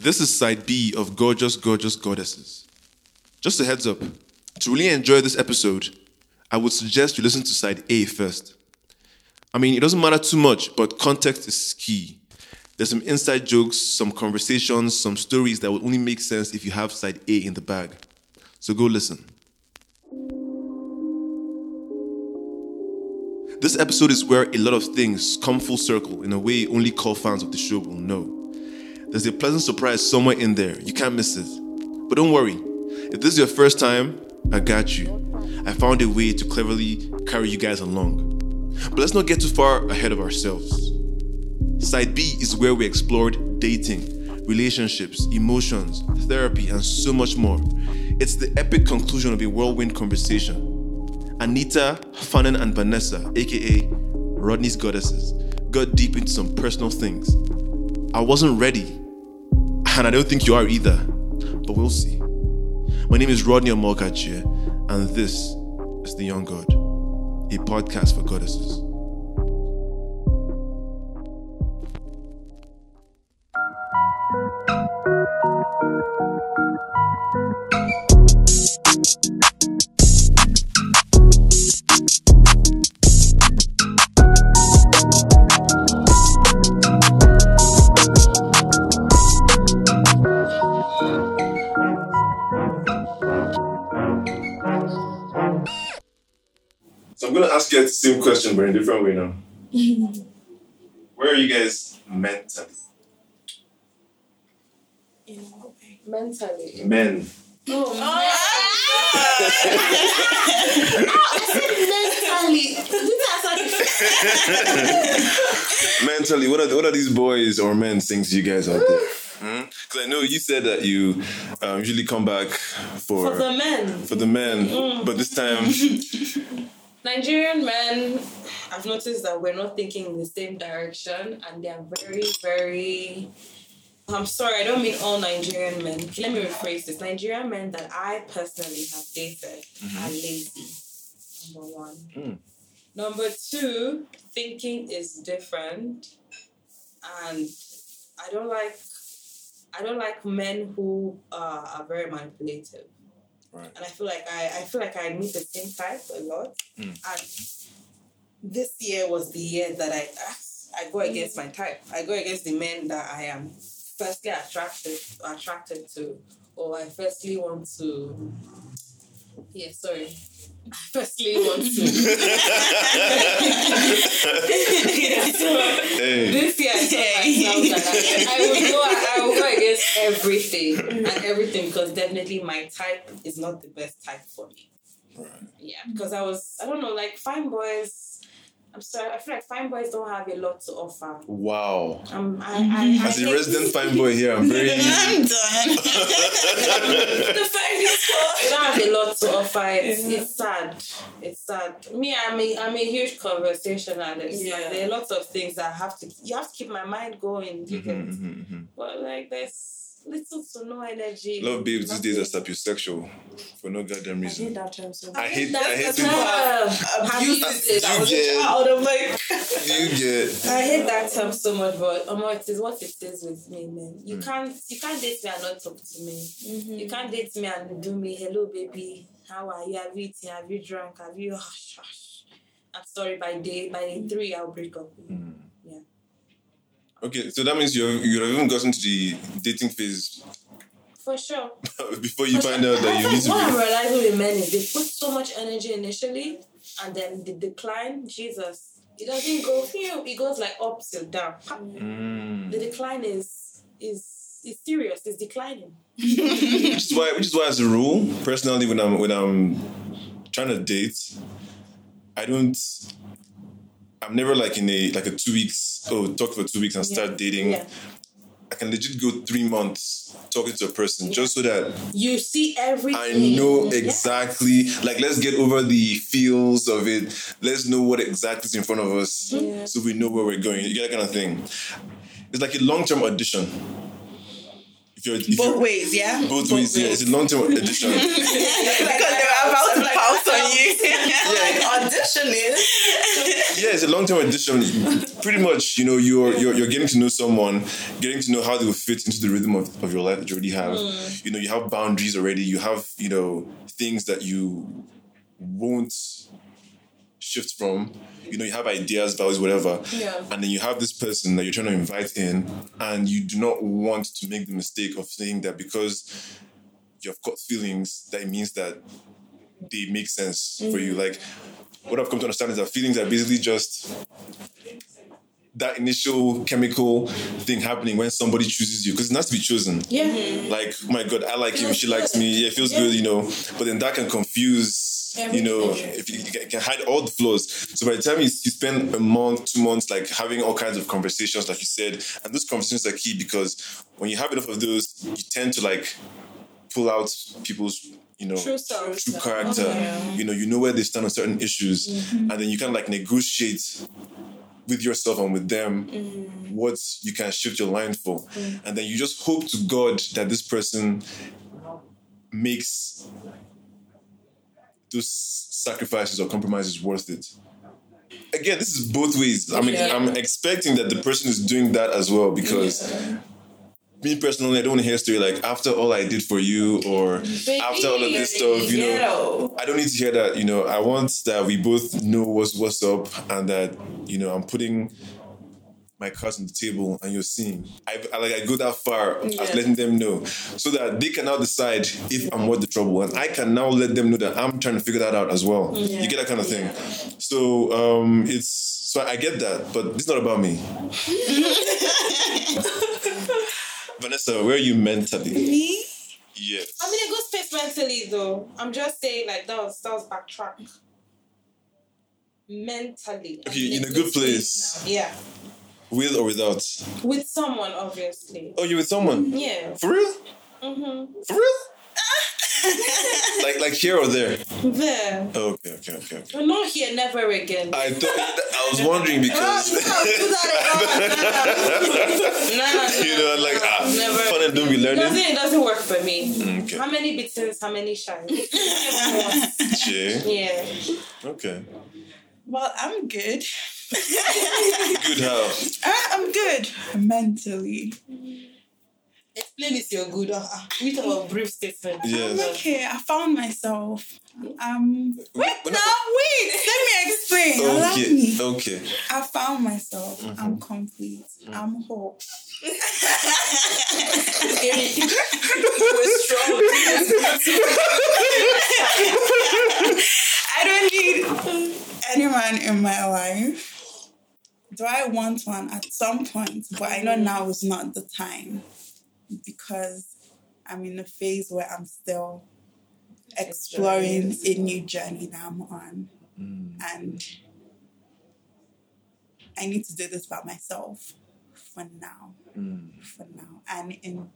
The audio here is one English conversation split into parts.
This is side B of Gorgeous, Gorgeous Goddesses. Just a heads up to really enjoy this episode, I would suggest you listen to side A first. I mean, it doesn't matter too much, but context is key. There's some inside jokes, some conversations, some stories that will only make sense if you have side A in the bag. So go listen. This episode is where a lot of things come full circle in a way only core fans of the show will know. There's a pleasant surprise somewhere in there. You can't miss it. But don't worry. If this is your first time, I got you. I found a way to cleverly carry you guys along. But let's not get too far ahead of ourselves. Side B is where we explored dating, relationships, emotions, therapy, and so much more. It's the epic conclusion of a whirlwind conversation. Anita, Fanen, and Vanessa, aka Rodney's Goddesses, got deep into some personal things. I wasn't ready, and I don't think you are either, but we'll see. My name is Rodney Omolkachie, and this is The Young God, a podcast for goddesses. I'm gonna ask you the same question, but in a different way now. Where are you guys mentally? Mentally. Men. Oh, mentally. Mentally, what are what are these boys or men things you guys out there? Because I know you said that you um, usually come back for For the men. for the men, but this time, Nigerian men, I've noticed that we're not thinking in the same direction and they're very, very. I'm sorry, I don't mean all Nigerian men. Let me rephrase this. Nigerian men that I personally have dated are lazy. Number one. Mm. Number two, thinking is different. And I don't like I don't like men who uh, are very manipulative. Right. And I feel like I, I feel like I meet the same type a lot. Mm. And this year was the year that I I go against my type. I go against the men that I am firstly attracted attracted to, or I firstly want to. Yeah, sorry. I firstly want to. yeah, so hey, this year I told myself that I, I will go I will go against everything and everything because definitely my type is not the best type for me. Right. Yeah, because I was I don't know like fine boys. I'm sorry, I feel like fine boys don't have a lot to offer. wow. Um, I, I, I As a resident fine boy here, I'm very. I'm done. the fine They don't have a lot to offer. It's, it's sad. It's sad. Me, I'm a, I'm a huge conversationalist. Yeah. Like, there are lots of things that I have to. You have to keep my mind going. You Mhm, get- mhm, mhm. But like, there's little to no energy. A lot of babes these days are Nothing. sapiosexual for no goddamn reason. I hate that term so much. I hate. I That's hate people. term. Have you Abuse used it. it? I was You a get- child. I'm like, You get. I hate that term so much, but um, it is what it is with me, man. You Mm. can't you can't date me and not talk to me. Mm-hmm. You can't date me and do me, hello baby, how are you? Have you eaten? Have you drunk? Have you hush hush? I'm sorry, by day by day three I'll break up. Mm. Okay, so that means you you have even gotten to the dating phase For sure. before you find out that you need to what I'm realizing with men is they put so much energy initially and then the decline, Jesus, it doesn't go phew, it goes like up till down. Mm. The decline is is is serious, it's declining. which is why which is why as a rule personally when i'm when i'm trying to date i don't i'm never like in a like a two weeks oh talk for two weeks and start dating Yeah. i can legit go three months talking to a person just so that You see everything. i know Yeah. exactly like let's get over the feels of it let's know what exactly is in front of us Yeah. so we know where we're going you get that kind of thing it's like a long-term audition if you're, Both ways, yeah. both ways, yeah, it's a long term edition. because they were about to pounce on you. like auditioning. yeah, it's a long term edition. Pretty much, you know, you're, you're you're getting to know someone, getting to know how they will fit into the rhythm of, of your life that you already have. Mm. You know, you have boundaries already. You have you know things that you won't shift from. You know, you have ideas, values, whatever. Yeah. And then you have this person that you're trying to invite in, and you do not want to make the mistake of saying that because you've got feelings, that means that they make sense for you. Mm-hmm. Like, what I've come to understand is that feelings are basically just that initial chemical thing happening when somebody chooses you because it has to be chosen. Yeah. Like, oh my God, I like him, she likes me. Yeah, it feels Yeah. good, you know. But then that can confuse, you know, if you, you can- hide all the flaws. So by the time you, you spend a month, two months, like having all kinds of conversations, like you said, and those conversations are key because when you have enough of those, you tend to like pull out people's, you know, True self. true character. Yeah. You know, you know where they stand on certain issues, Mm-hmm. and then you can like negotiate with yourself and with them Mm. what you can shift your line for, Mm. and then you just hope to God that this person makes those sacrifices or compromises worth it. Again, this is both ways. I mean, Yeah. I'm expecting that the person is doing that as well because me personally, I don't want to hear a story like after all I did for you or after all of this stuff, you know. I don't need to hear that, you know. I want that we both know what's what's up and that, you know, I'm putting my cards on the table and you're seeing. I, I like I go that far as letting them know so that they can now decide if I'm worth the trouble. And I can now let them know that I'm trying to figure that out as well. You get that kind of thing. So um it's so I get that, but it's not about me. Vanessa, where are you mentally? Me? Yes. I'm in a good space mentally though. I'm just saying like that was that was backtrack. Mentally. I'm Okay, in a good place. now. Yeah. With or without? With someone obviously. Oh, you're with someone? Yeah. For real? Mm-hmm. For real? like like here or there? There. Oh, okay, okay, okay, okay. But not here, never again. I thought I was wondering because nah, you know, like ah, Never. fun and don't be It doesn't, learning. it doesn't work for me. Okay. How many bitters, how many shines? Jay. yeah. Okay. Well, I'm good. Good how? I- I'm good mentally. Explain this you're good. We talk about brief statement. Yes. Okay, I found myself. Um, wait, We're now wait. Let me explain. Allow Okay. me. Okay. I found myself. Mm-hmm. I'm complete. I'm whole. We're strong. I don't need anyone in my life. Do I want one at some point? But I know mm. now is not the time because I'm in a phase where I'm still exploring a new journey that I'm on. Mm. And I need to do this by myself for now. Mm. For now. And in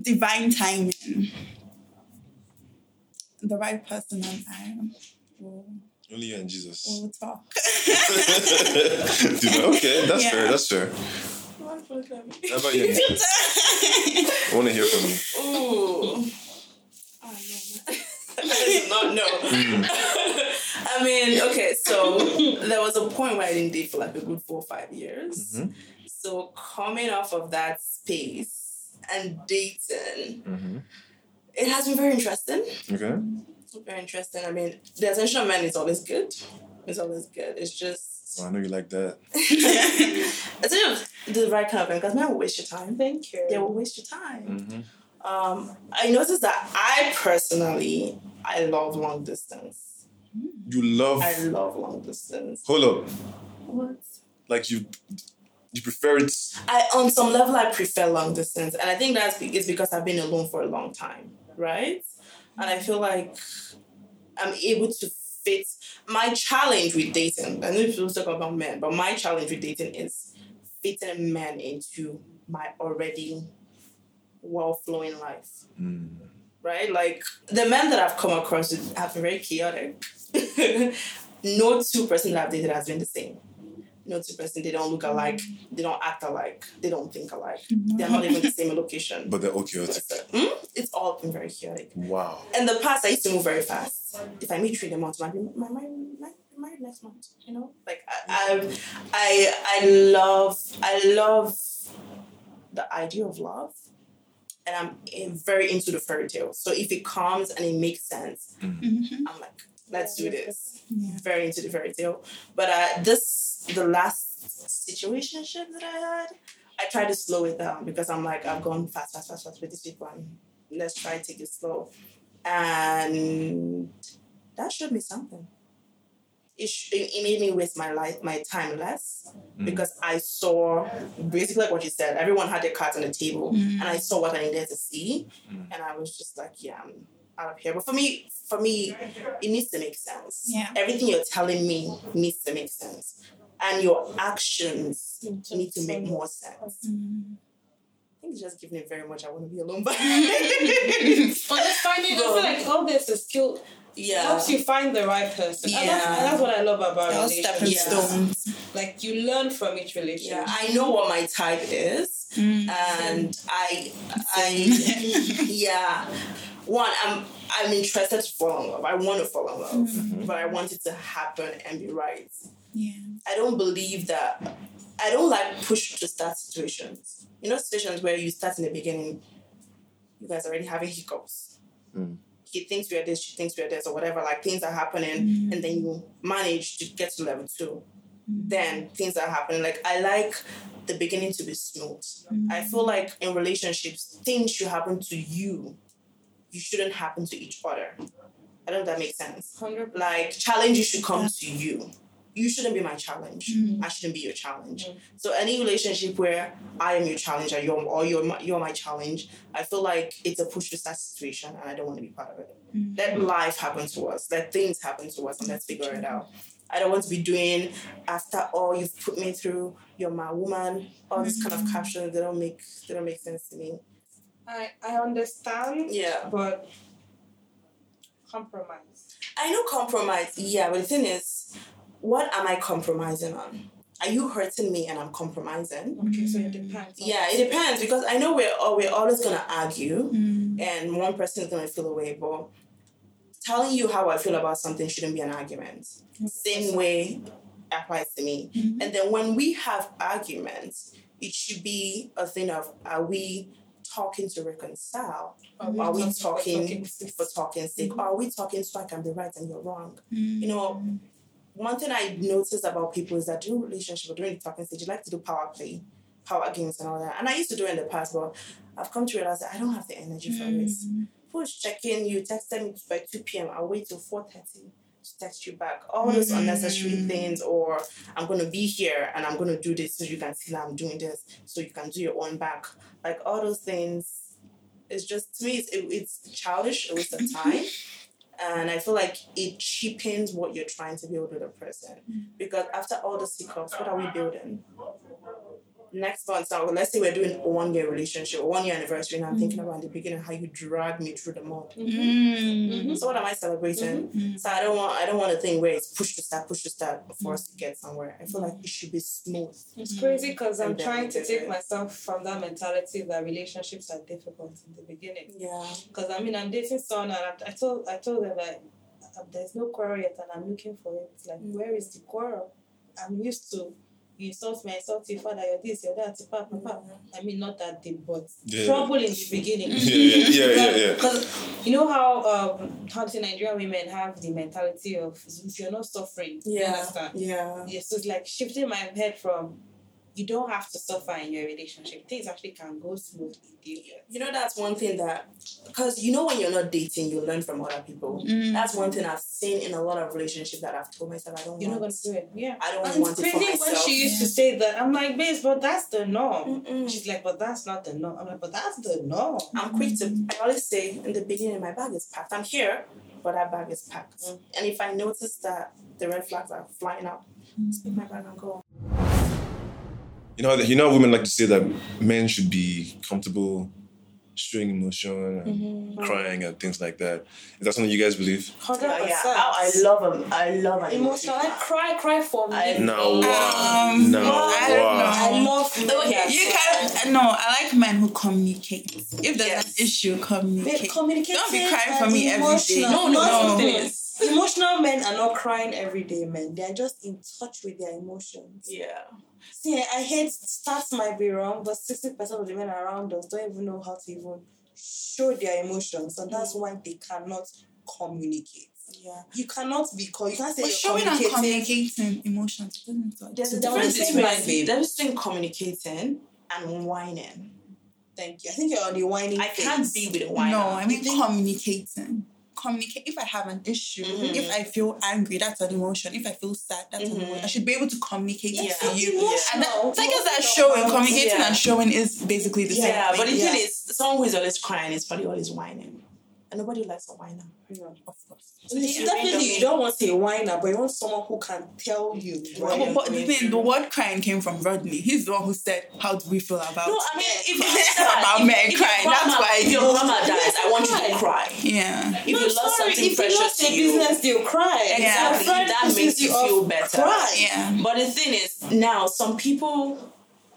divine timing, the right person and I will, Only you and Jesus. will talk. Dude, okay, that's Yeah. fair. That's fair. How about you? I want to hear from you. Ooh. Oh, no. I did not know. Mm. I mean, okay, so there was a point where I didn't date for like a good four or five years. Mm-hmm. So coming off of that space and dating, mm-hmm. it has been very interesting. Okay. Very interesting. I mean, the attention of men is always good. It's always good. It's just Oh, I know you like that. it's just the right kind of thing because men will waste your time. Thank you. They will waste your time. Um, I noticed that I personally I love long distance. You love. I love long distance. Hold up. What? Like you, you prefer it. I on some level I prefer long distance, and I think that's it's because I've been alone for a long time, right? And I feel like I'm able to fit my challenge with dating. I know people talk about men, but my challenge with dating is fitting men into my already well flowing life. Hmm. Right? Like the men that I've come across have been very chaotic. no two person that I've dated has been the same. You know, to person, they don't look alike, they don't act alike, they don't think alike. They're not even the same location. But they're all chaotic. Mm, It's all been very chaotic. Wow. In the past, I used to move very fast. If I meet three in a month, might be my my my married next month. You know, like I, I I I love I love the idea of love, and I'm in- very into the fairy tale. So if it comes and it makes sense, Mhm. I'm like, let's do this. Yeah. Very into the fairy tale. But uh, this the last situationship that I had, I tried to slow it down because I'm like, I've gone fast, fast, fast, fast with these people, and let's try to take it slow. And that showed me something. It, sh- it it made me waste my life, my time less, Mm. because I saw basically like what you said. Everyone had their cards on the table, Mm. and I saw what I needed to see, Mm. and I was just like, yeah, I'm out of here. But for me, for me, it needs to make sense. Yeah. Everything you're telling me needs to make sense, and your actions need to make more sense. Mm. I think it's just giving it very much. I want to be alone, but Understanding, I feel like all this is still yeah, helps you find the right person. And that's, Yeah. and that's what I love about Those stepping relationships. Yeah. stones. Like you learn from each relationship. yeah. I know what my type is, Mm. and I, I, yeah. One, I'm I'm interested to fall in love. I want to fall in love, but I want it to happen and be right. Yeah. I don't believe that. I don't like push to start situations. You know, situations where you start in the beginning, you guys already having hiccups. Mm. He thinks we are this, she thinks we are this, or whatever. Like things are happening, Mm. and then you manage to get to level two. Then things are happening. Like I like the beginning to be smooth. I feel like in relationships, things should happen to you. You shouldn't happen to each other. I don't know if that makes sense Hundred like challenges should come to you you shouldn't be my challenge Mm. i shouldn't be your challenge Mm. so any relationship where i am your challenge or you're, or you're, my, you're my challenge i feel like it's a push to start situation and i don't want to be part of it Mm. let life happen to us let things happen to us and let's figure it out I don't want to be doing after all you've put me through. You're my woman. All these kind of captions they don't make they don't make sense to me. I I understand. Yeah. But compromise. I know compromise, yeah, but the thing is, what am I compromising on? Are you hurting me and I'm compromising? Okay, so it depends. Yeah, it depends because I know we're al- we're always gonna argue Mm. and one person is gonna feel away, but telling you how I feel about something shouldn't be an argument. Same way applies to me. Mhm. And then when we have arguments, it should be a thing of are we talking to reconcile? Are we talking for talking sake? Or are we talking so I can be right and you're wrong? Mm. You know, one thing I noticed about people is that during relationship or during the talking stage, you like to do power play, power games and all that. And I used to do it in the past, but I've come to realize that I don't have the energy for this. Mm. Who's checking you, texted me by 2 p.m. I'll wait till 4.30 to text you back. All those Mm. unnecessary things, or I'm gonna be here and I'm gonna do this so you can see that I'm doing this, so you can do your own back. Like all those things, it's just to me, it's, it, it's childish, a waste of time. And I feel like it cheapens what you're trying to build with a person. Mm. Because after all the hiccups, what are we building? Next month, now let's say we're doing a one year relationship, a one year anniversary, and I'm thinking about the beginning how you drag me through the mud. Mm. So what am I celebrating? Mhm. So I don't want I don't want a thing where it's push to start, push to start for us to get somewhere. I feel like it should be smooth. It's crazy because I'm trying to take myself from that mentality that relationships are difficult in the beginning. Yeah. Because I mean, I'm dating someone, and I, I told I told them that uh, there's no quarrel yet, and I'm looking for it. It's like, Mm. where is the quarrel? I'm used to you insult me, I insult you, father, you're this, you're that, papa, papa. I mean, not that deep, but Yeah. trouble in the beginning. Yeah, yeah, yeah, yeah, yeah. Because you know how um how the Nigerian women have the mentality of if you're not suffering, you Yeah. understand? Yeah. Yes, so it's like shifting my head from you don't have to suffer in your relationship. Things actually can go smoothly. dear. You know that's one thing that because you know when you're not dating, you learn from other people. Mm. That's one thing I've seen in a lot of relationships that I've told myself I don't You're not want. gonna do it. Yeah. I don't And want it's it for crazy when she used to say that. I'm like, babe, but that's the norm. Mm-mm. She's like, but that's not the norm. I'm like, but that's the norm. I'm quick to. I always say in the beginning, my bag is packed. I'm here, but that bag is packed. Mm. And if I notice that the red flags are flying out, just pick my bag and go. You know, you know, women like to say that men should be comfortable showing emotion and Mm-hmm. crying and things like that. Is that something you guys believe? Hundred Yeah, yeah. percent. Oh, I love them. I love an emotional. I cry, cry for me. I- No, wow. Um, no, I don't wow. know. I love Okay, You can no. I like men who communicate. If there's Yes. an issue, communicate. communicating. Don't be crying for me every day. No, No, no, no. Emotional men are not crying every day, men. They are just in touch with their emotions. Yeah. See, I hate stats might be wrong, but sixty percent of the men around us don't even know how to even show their emotions, and that's mm. why they cannot communicate. Yeah. You cannot be co- you can't say But you're showing and communicating. communicating emotions doesn't like- There's a They're on the difference same between line, babe. there's between communicating and whining. Thank you. I think you're on the whining. I can't be with a whiner. No, I mean think- communicating. Communicate. If I have an issue, Mhm. if I feel angry, that's an emotion. If I feel sad, that's an Mhm. emotion. I should be able to communicate it Yeah. to you. Emotional. And that, I guess that showing, communicating Yeah. and showing is basically the same. Yeah, but the thing. Yeah. is, someone who is always crying is probably always whining. And nobody likes a whiner. Yeah. of course. So it's definitely you don't want a whiner, but you want someone who can tell you. Oh, but, but the thing, the word crying came from Rodney. He's the one who said, "How do we feel about?" No, I mean, if you About if, men if crying, Your that's why if your you- grandma dies, I want you to Cry. cry. yeah. If you No, lost sorry, something if you precious lost to you, business, you'll cry. Exactly. A friend that pisses makes you off, feel better. Cry. Yeah. But the thing is, now some people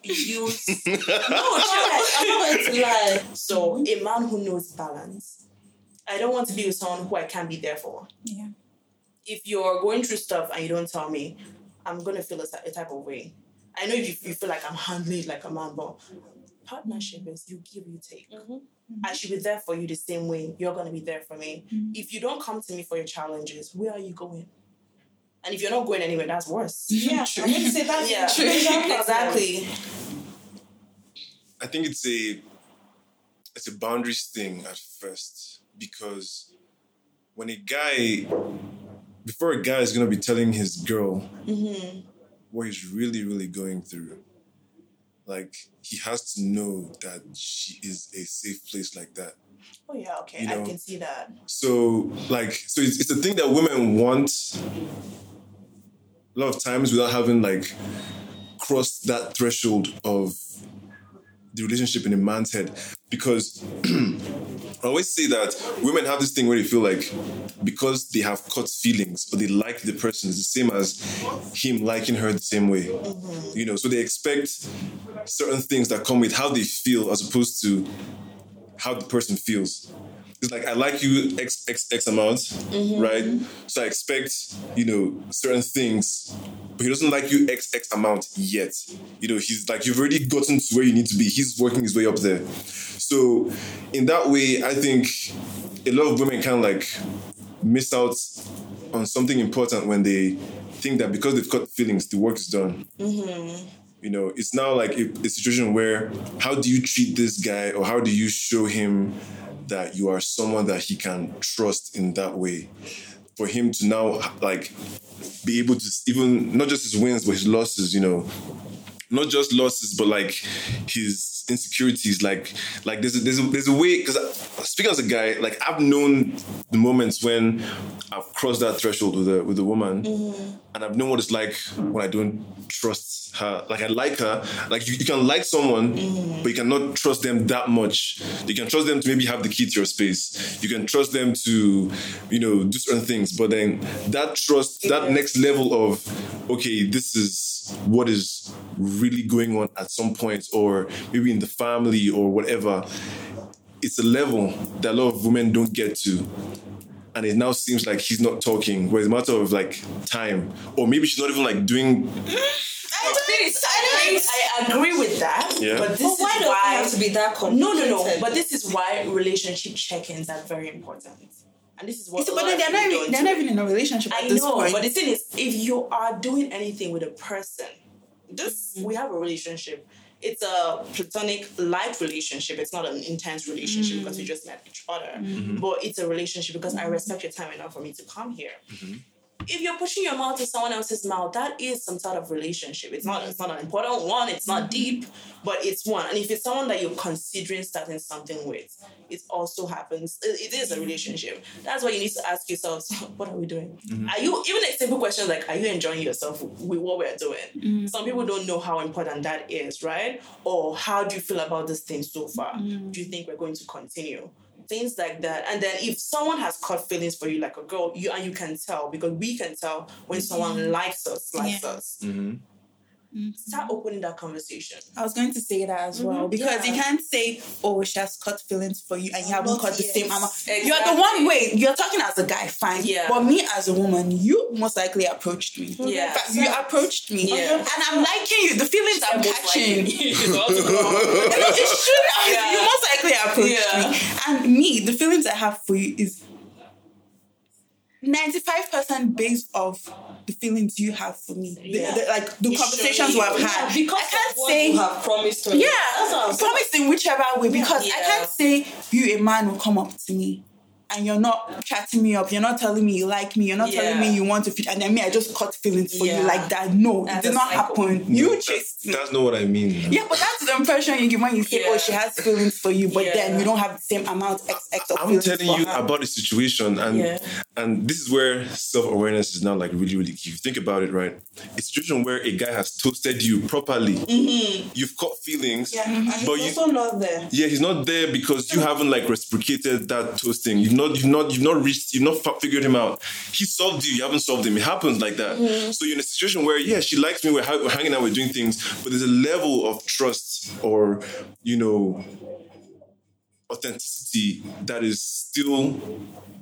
use no I'm not going to lie. So a man who knows balance. I don't want to be with someone who I can't be there for. Yeah. If you're going through stuff and you don't tell me, I'm gonna feel a, a type of way. I know you, you feel like I'm handling it like a man, but partnership is you give, you take. Mhm. I should be there for you the same way you're gonna be there for me. If you don't come to me for your challenges, where are you going? And if you're not going anywhere, that's worse. Yeah, True. I'm to say that's Yeah, the major problem. exactly. I think it's a it's a boundaries thing at first because when a guy before a guy is gonna be telling his girl Mm-hmm. what he's really really going through, like he has to know that she is a safe place like that. Oh yeah, okay, You I can see that. So like so it's, it's a thing that women want a lot of times without having like crossed that threshold of the relationship in a man's head because I always say that women have this thing where they feel like because they have caught feelings or they like the person it's the same as him liking her the same way. You know so they expect certain things that come with how they feel as opposed to how the person feels it's like I like you X X X amount, mm-hmm. right? So I expect, you know, certain things, but he doesn't like you X X amount yet. You know, he's like you've already gotten to where you need to be. He's working his way up there. So in that way, I think a lot of women kind of like miss out on something important when they think that because they've got feelings, the work is done. Mm-hmm. You know, it's now like a, a situation where how do you treat this guy or how do you show him that you are someone that he can trust in that way? For him to now like be able to even not just his wins but his losses, you know, not just losses but like his insecurities like like there's a, there's a, there's a way because speaking as a guy like i've known the moments when i've crossed that threshold with a with a woman mm-hmm. and i've known what it's like when i don't trust her. Like i like her. Like you, you can like someone mm-hmm. but you cannot trust them that much. You can trust them to maybe have the key to your space. You can trust them to you know do certain things. But then that trust that next level of okay this is what is really going on at some point or maybe in the family or whatever it's a level that a lot of women don't get to and it now seems like he's not talking where it's a matter of like time or maybe she's not even like doing I, I agree with that. Yeah. But this But why is does it why have to be that no, no, no. complicated? But this is why relationship check-ins are very important. And this is what. So, a but lot of they're not, even, don't they're not even in a relationship at I this know, point. but the thing is, if you are doing anything with a person, this Mm-hmm. we have a relationship. It's a platonic, light relationship. It's not an intense relationship because we Mm. just met each other. Mm-hmm. But it's a relationship because I respect your time enough for me to come here. If you're pushing your mouth to someone else's mouth, that is some sort of relationship. It's not it's not an important one, it's not mm-hmm. deep, but it's one. And if it's someone that you're considering starting something with, it also happens. It, it is a relationship. That's why you need to ask yourself, what are we doing? Mm-hmm. Are you even a simple question like, are you enjoying yourself with what we're doing? Mm-hmm. Some people don't know how important that is, right? Or how do you feel about this thing so far? Do you think we're going to continue? Things like that. And then if someone has caught feelings for you, like a girl, you and you can tell because we can tell when someone likes us, likes Yeah. us. Mm-hmm. Start mm-hmm. opening that conversation. I was going to say that as well mm-hmm. because you can't say, "Oh, she has cut feelings for you," and you haven't caught the same amount. You're the one way. You're talking as a guy, fine. Yeah. But me as a woman, you most likely approached me. Yeah. Fact, you approached me, Yeah. and I'm liking you. The feelings I'm catching. likely. No, it's true. Yeah. You most likely approached Yeah. me. And me, the feelings I have for you is 95% based off the feelings you have for me. The- Yeah. the- like the You conversations we have had. because I can't say you have promised her. yeah, That's what I'm saying. promise in whichever way because I can't say you a man will come up to me and you're not chatting me up, you're not telling me you like me, you're not telling me you want to fit, and then me I just caught feelings for Yeah. you like that. No, That's it did not cycle. happen. You chased me. That's not what I mean. Yeah, but that's the impression you give when you say, Yeah. "Oh, she has feelings for you," but then you don't have the same amount X X of I'm telling you her. about the situation, and Yeah. and this is where self awareness is now like really really key. If you think about it, right? A situation where a guy has toasted you properly, mm-hmm. you've caught feelings, Yeah, but he's you also not there. yeah, he's not there because you haven't like reciprocated that toasting. You've not, you've not, you've not reached, you've not fi- figured him out. He solved you, you haven't solved him. It happens like that. Mm-hmm. So you're in a situation where, yeah, she likes me, we're, ha- we're hanging out, we're doing things, but there's a level of trust or, you know, authenticity that is still,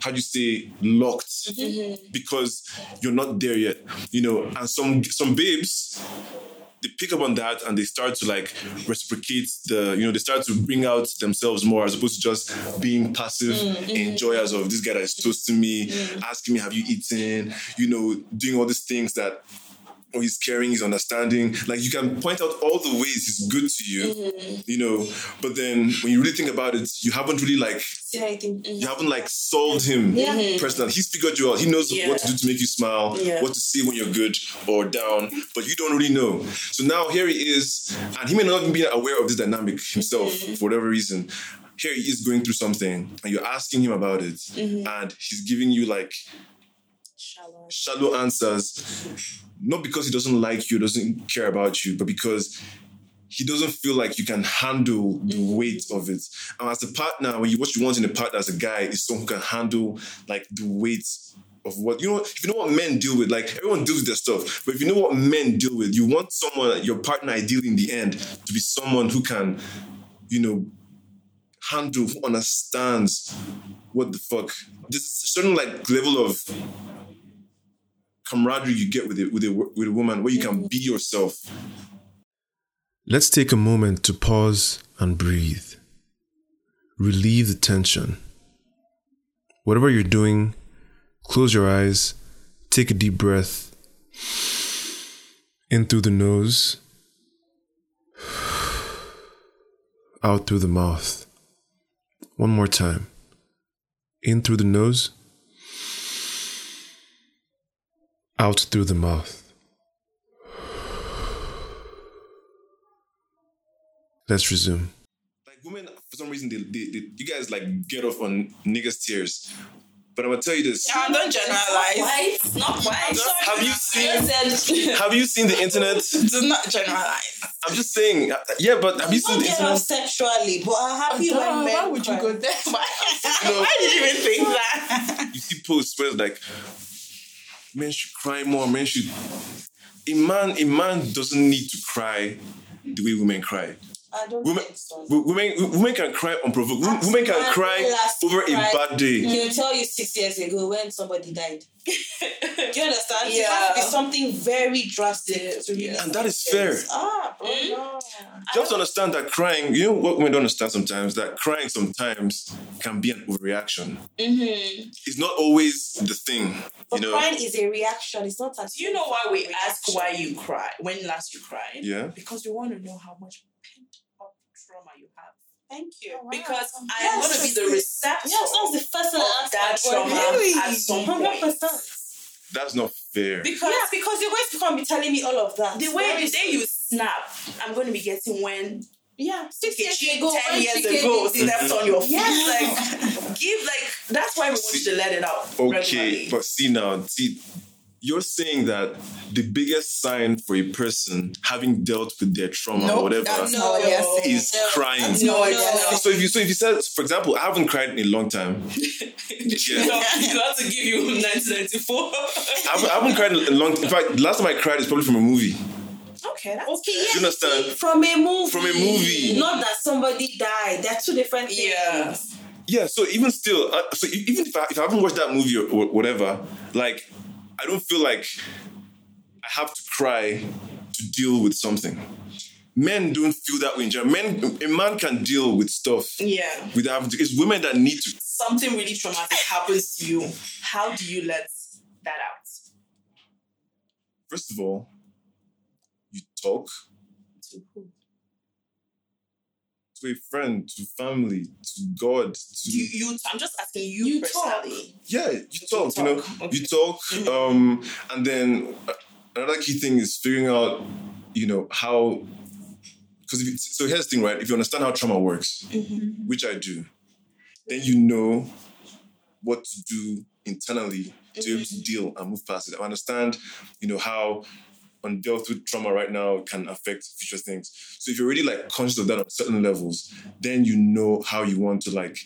how do you say, locked mm-hmm. because you're not there yet. You know, and some some babes they pick up on that and they start to like reciprocate the you know they start to bring out themselves more as opposed to just being passive mm, mm-hmm. enjoyers of this guy that is toasting me mm. asking me have you eaten you know doing all these things that he's caring he's understanding like you can point out all the ways he's good to you mm-hmm. you know but then when you really think about it you haven't really like See anything? Mm-hmm. you haven't like solved him Yeah. personally. He's figured you out. He knows Yeah. what to do to make you smile, Yeah. what to say when you're good or down, but you don't really know. So now here he is, and he may not even be aware of this dynamic himself mm-hmm. for whatever reason. Here he is going through something, and you're asking him about it, and he's giving you like Shallow. shallow answers, not because he doesn't like you, doesn't care about you, but because he doesn't feel like you can handle the weight of it. And as a partner, when you what you want in a partner as a guy is someone who can handle like the weight of what you know. If you know what men deal with, like everyone deals with their stuff, but if you know what men deal with, you want someone, your partner, ideally in the end, to be someone who can, you know, handle, who understands what the fuck. There's a certain like level of camaraderie you get with it with a with a woman where you can be yourself. Let's take a moment to pause and breathe. Relieve the tension. Whatever you're doing, close your eyes, take a deep breath in through the nose, out through the mouth. One more time. In through the nose, out through the mouth. Let's resume. Like women, for some reason, they, they, they you guys like get off on niggas' tears. But I'm gonna tell you this. Yeah, don't generalize. White, not white. Have you seen? Have you seen the internet? Do not generalize. I'm just saying. uh, Yeah, but have you seen Not the get off internet? sexually, but I'm happy Duh, when men why would you go there? Why, No. why did you even think that? You see posts where it's like men should cry more. Men should. A man, a man doesn't need to cry the way women cry. I don't Women, think so. women, women can cry unprovoked. Women women can cry last over a cried. bad day. He'll tell you six years ago when somebody died. Do you understand? It Yeah. has to be something very drastic to really And that is fair. Ah, bro, Mm. no. You have to understand that crying, you know what women don't understand sometimes, that crying sometimes can be an overreaction. Mm-hmm. It's not always the thing, But you know. crying is a reaction. It's not a Do you know why we reaction. ask why you cry? When last you cried? Yeah. Because we want to know how much pent up trauma you have. Thank you. Oh, because I am Yes, going to be the receptor Yes, that's the first thing I of asked that trauma. Really? at some Hundred point. percent. That's not fair. Because Yeah, because you're going to come be telling me all of that. the way the day you snap, I'm going to be getting when Yeah, six years ago, ten years ago did this. stepped on your feet. Yes. Like give like that's why we want you to let it out. Okay, regularly. but see now, see, you're saying that the biggest sign for a person having dealt with their trauma Nope, or whatever that's No, not what you're saying. is No, crying. that's No, not- it's not. So if you so if you said, for example, I haven't cried in a long time. you know, you have to give you 1994. I haven't, I haven't cried in a long. In fact, the last time I cried is probably from a movie. okay, that's Okay, Do yeah. you understand? From a movie. From a movie. Not that somebody died. They're two different things. Yeah. Yeah. So even still, uh, so even if I, if I haven't watched that movie or, or whatever, like I don't feel like I have to cry to deal with something. Men don't feel that way in general. Men, a man can deal with stuff Yeah. without having to. It's women that need to. Something really traumatic happens to you. How do you let that out? First of all, you talk To who? To a friend, to family, to God, to You, you I'm just asking you, You talk. personally. yeah, you talk. You know, okay. you talk. Mhm. Um, and then uh, another key thing is figuring out, you know, how. Because so here's the thing, right? If you understand how trauma works, Mm-hmm. which I do, then you know what to do internally to be able Mm-hmm. to deal and move past it. I understand, you know, how undealt with trauma right now can affect future things. So if you're already like conscious of that on certain levels, then you know how you want to like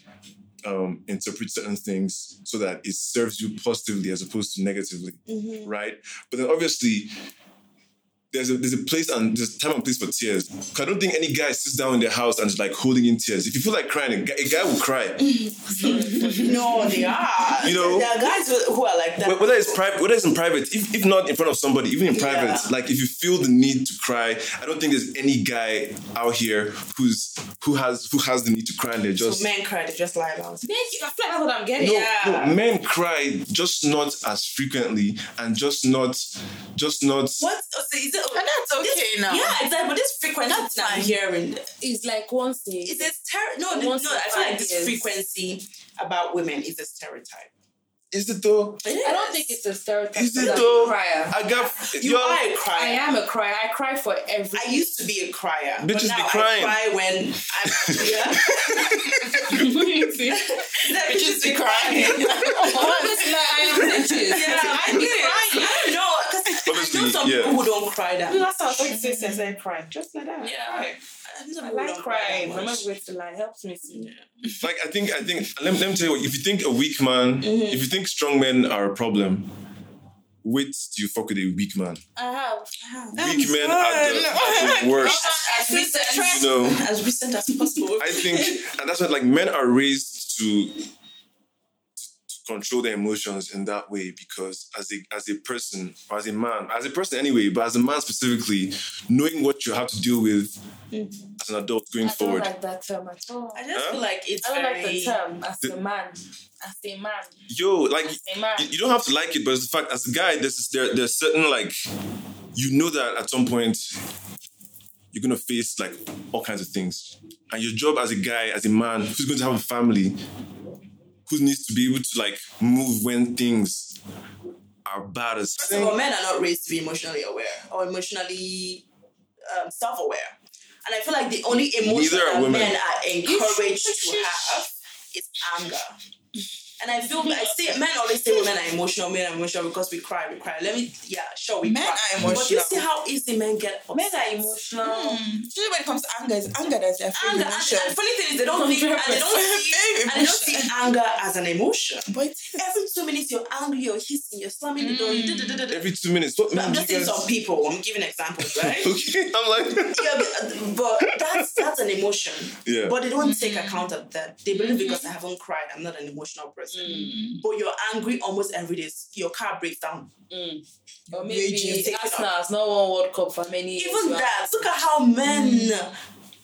um, interpret certain things so that it serves you positively as opposed to negatively, Mm-hmm. right? But then obviously. There's a there's a place and there's time and place for tears. 'Cause I don't think any guy sits down in their house and is like holding in tears. If you feel like crying, a guy, a guy will cry. No, they are. You know- there are guys who who are like that. Whether it's private, whether it's in private, if, if not in front of somebody, even in private, Yeah. like if you feel the need to cry, I don't think there's any guy out here who's who has who has the need to cry and they're just so men cry, they just lie about it. Thank you. I feel like that's what I'm getting. no, Yeah. no, men cry just not as frequently and just not just not What? So is it, And that's okay this, now. Yeah, exactly. But this frequency That's that I'm hearing, is like once they. is it ter- no, no, no. I feel like this years. frequency about women is a stereotype. is it though? I don't think it's a stereotype. Is it because I'm though? crier. I got You you're- are a crier. I am a crier. I cry for every. I used to be a crier. Bitches but be now crying. I cry when I'm yeah. Bitches be crying. Obviously, like, I am bitches. yeah, I I be it. crying. I don't know I know some yeah. people who don't cry that. That's how I was going to say, crying. Just like that. Yeah. I know some I people who like don't cry crying. that I'm not going to lie. It helps me see. like I think I think let me, let me tell you what if you think a weak man Mm-hmm. if you think strong men are a problem wait till you fuck with a weak man I have. weak men are the, are the worst As recent, you know as recent as possible. I think, and that's what like men are raised to to control their emotions in that way because as a as a person or as a man, as a person anyway, but as a man specifically, knowing what you have to deal with as an adult going I don't forward. like that term at all. I just Huh? feel like it's I don't very. like the term as The- a man. As a man. Yo, like man. you, you don't have to like it, but it's the fact as a guy, there's there there's certain like you know that at some point you're gonna face like all kinds of things. And your job as a guy, as a man who's going to have a family, who needs to be able to like move when things are bad as First of all, men are not raised to be emotionally aware or emotionally um, self-aware, and I feel like the only emotion that women. men are encouraged to have is anger. And I feel I say men always say women are emotional, men are emotional because we cry, we cry. Let me yeah, sure we Men cry. are But you see how easy men get upset. Men are emotional. Hmm. Usually when it comes to anger, it's anger that's their Anger, favorite and, emotion. and funny thing is they don't think and they don't see and they don't see anger as an emotion. But. Every two minutes you're angry, you're hissing, you're slamming the door. you da- da- da- da- da. every two minutes. What I'm just saying guys- some people. I'm giving examples, right? Okay, I'm like yeah, but, but that's that's an emotion. Yeah. But they don't take account of that. They believe because I haven't cried, I'm not an emotional person. Mm. But you're angry almost every day. Your car breaks down. Mm. Or maybe Raging, take it Arsenal has not won World Cup for many years. Even that. Look at how men mm.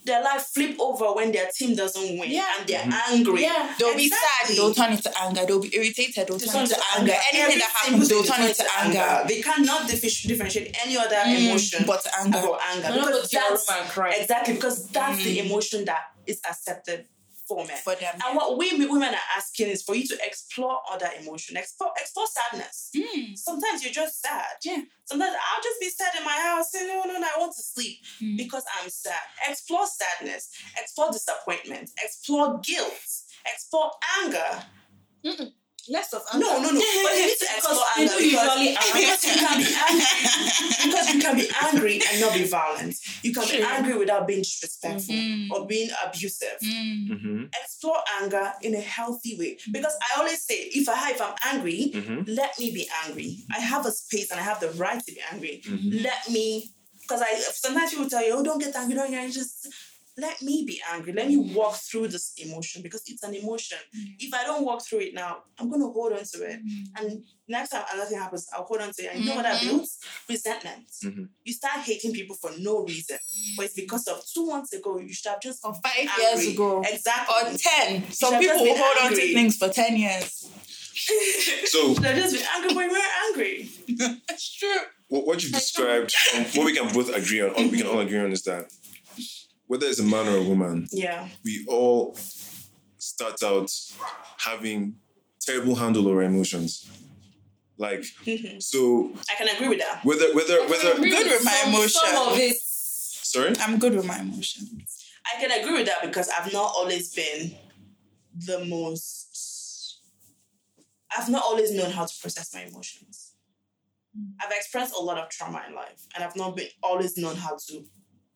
their life flip over when their team doesn't win Yeah. and they're mm-hmm. angry. Yeah. They'll be sad, Exactly. they'll turn into anger. They'll be irritated, they'll They turn into turn anger. Anything Every that happens, they'll turn they into anger. They cannot differentiate any other emotion But anger. about anger. They're not Because going that's and cry. exactly because that's the emotion that is accepted for men. For them, And what we women are asking is for you to explore other emotion, explore explore sadness. Mm. Sometimes you're just sad. Yeah. Sometimes I'll just be sad in my house and no, no, no, I want to sleep Mm. because I'm sad. Explore sadness, explore disappointment, explore guilt, explore anger. Less of No, no, no. But you need to explore Because anger do because, usually because you can be angry. because you can be angry and not be violent. You can be angry without being disrespectful Mm. or being abusive. Mm. Mm-hmm. Explore anger in a healthy way. Because I always say, if I if I'm angry, Mm-hmm. let me be angry. I have a space and I have the right to be angry. Mhm. Let me, because I sometimes people tell you, oh, don't get angry, don't get angry. Just let me be angry. Let me walk through this emotion because it's an emotion. If I don't walk through it now, I'm gonna hold on to it. And next time another thing happens, I'll hold on to it. And you know what that Mhm. builds? Resentment. Mhm. You start hating people for no reason. But it's because of two months ago, you should have just Or five angry. years ago. Exactly. Or ten. Some people just been hold on to things for ten years. So should have just been angry, but we're angry. That's true. what, what you've described, um, what we can both agree on, what we can all agree on is that whether it's a man or a woman, Yeah. we all start out having terrible handle over emotions. Like Mhm. so, I can agree with that. whether whether whether I'm Good with my some, emotions. Some of it. sorry, I'm good with my emotions. I can agree with that because I've not always been the most. I've not always known how to process my emotions. I've experienced a lot of trauma in life, and I've not been always known how to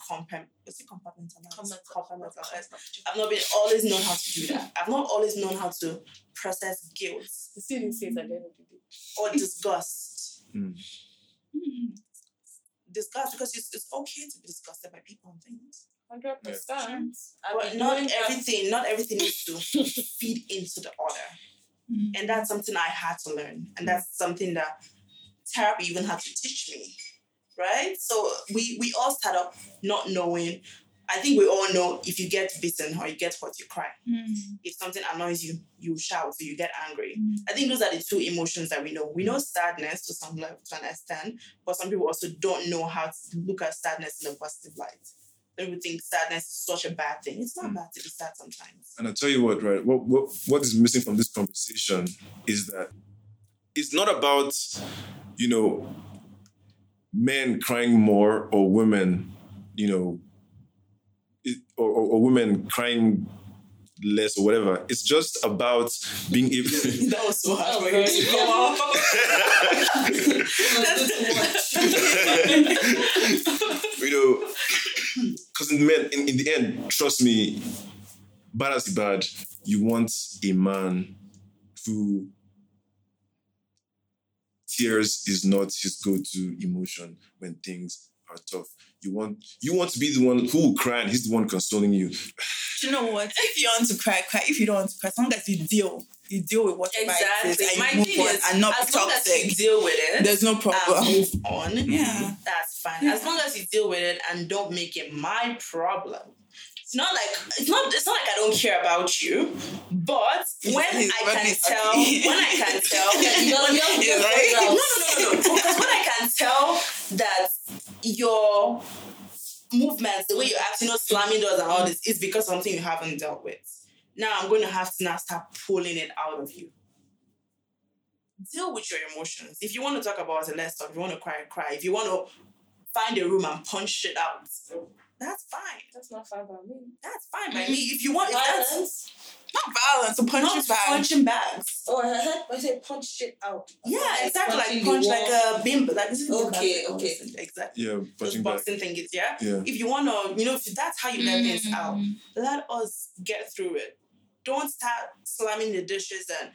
compa- is it compartmentalize? Compartmentalize. I've not been always known how to do that. I've not always known how to process guilt The student says at the end of the day. or disgust. Mm. Disgust because it's, it's okay to be disgusted by people and things. Hundred percent. But not everything, not everything needs to feed into the other. Mm. And that's something I had to learn. And that's something that therapy even had to teach me. Right? So we we all start up not knowing. I think we all know if you get bitten or you get hurt, you cry. Mm. If something annoys you, you shout or you get angry. Mm. I think those are the two emotions that we know. We know sadness to some level, to understand, but some people also don't know how to look at sadness in a positive light. Some people think sadness is such a bad thing. It's not Mm. bad to be sad sometimes. and I tell you what, right? What what what is missing from this conversation is that it's not about you know men crying more or women, you know, or, or, or women crying less or whatever. It's just about being able. That was so hard Oh, for you to very- come you know, because in the men, in, in the end, trust me, bad as bad, you want a man who tears is not his go-to emotion when things are tough. You want you want to be the one who will cry and he's the one consoling you. Do you know what? If you want to cry, cry. If you don't want to cry, as long as you deal, you deal with whatever it is, and My you move thing on is, and not be as long as you toxic. deal with it, There's no problem. and move on. Yeah. that's fine. Yeah. As long as you deal with it and don't make it my problem. It's not like it's not it's not like I don't care about you, but when He's I can tell, happy. when I can tell, You don't- you don't- you don't right? no, no, no, no, no. Because when I can tell that your movements, the way you're acting, you know, slamming doors and all this, is because something you haven't dealt with. Now I'm going to have to now start pulling it out of you. Deal with your emotions. If you want to talk about it, let's talk. If you want to cry, cry. If you want to find a room and punch it out, that's fine. That's not fine by me. That's fine by me. If you want, if that's Violence. Not violence, to punch not you punching bags. Oh, I heard I said punch shit out. Yeah, Like exactly. Like punch like a bimbo. Like this is Okay, okay. Exactly. Yeah, those punching back. boxing things, yeah? Yeah. If you want to, you know, if that's how you let this out, Mm. let us get through it. Don't start slamming the dishes and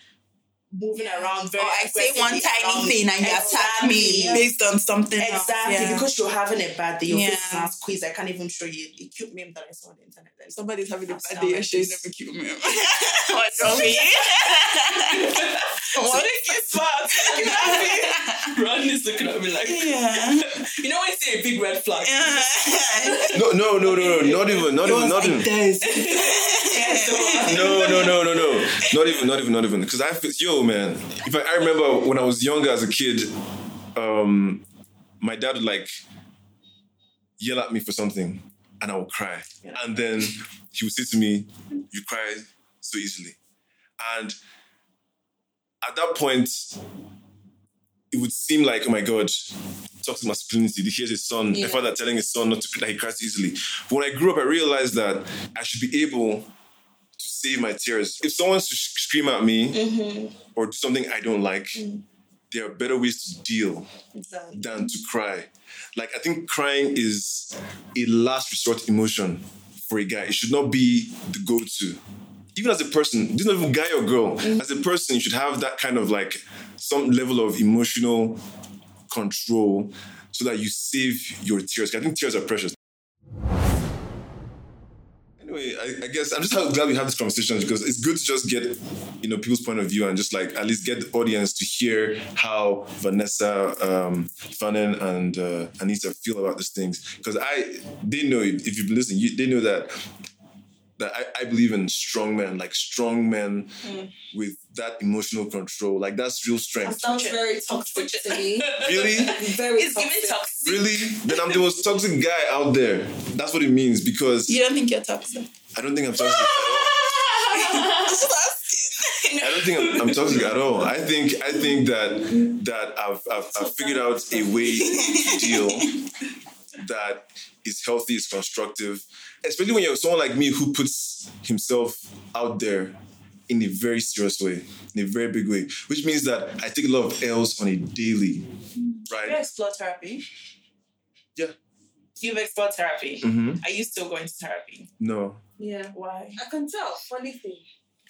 moving around very Or I say one tiny around- thing and you attack me based on something else. Exactly, Yeah. because you're having a bad day. Your face is Yeah. not squeezed. I can't even show you a cute meme that I saw on the internet. That is- Somebody's having a I'll bad sound day like and she this. never cute me. What's wrong with you? What if you smart? You happy? Ron is looking at me like, Yeah. you know when you see a big red flag? No, no, no, no, no, not even, not It even, was not even. this. No, no, no, no, no. Not even, not even, not even. Because I feel, yo, man. If I, I remember when I was younger as a kid, um, my dad would like yell at me for something, and I would cry. Yeah. And then he would say to me, You cry so easily. And at that point, it would seem like, oh my God, toxic masculinity. Here's his son, Yeah. a father telling his son not to that he cries easily. But when I grew up, I realized that I should be able to save my tears. If someone should scream at me Mm-hmm. or do something I don't like, Mm. there are better ways to deal Exactly. than to cry. Like I think crying is a last resort emotion for a guy. It should not be the go-to. Even as a person, this is not even guy or girl. As a person, you should have that kind of like some level of emotional control so that you save your tears. I think tears are precious. Anyway, I, I guess I'm just glad we have this conversation because it's good to just get, you know, people's point of view and just like at least get the audience to hear how Vanessa, um, and uh, Anita feel about these things. Because I, they know if you've been listening, you, they know that that I, I believe in strong men, like strong men mm. with that emotional control. Like that's real That strength. sounds very toxic to me. Really? Very It's giving toxic. toxic. Really? Then I'm the most toxic guy out there. That's what it means because You don't think you're toxic? I don't think I'm toxic at all. Just. I don't think I'm, I'm toxic at all. I think I think that that I've I've, I've figured out a way to deal that is healthy, is constructive, especially when you're someone like me who puts himself out there in a very serious way, in a very big way, which means that I take a lot of L's on a daily, right? You right? explore therapy? Yeah. You've explored therapy. Mm-hmm. Are you still going to therapy? No, Yeah. Why? I can tell. Funny thing.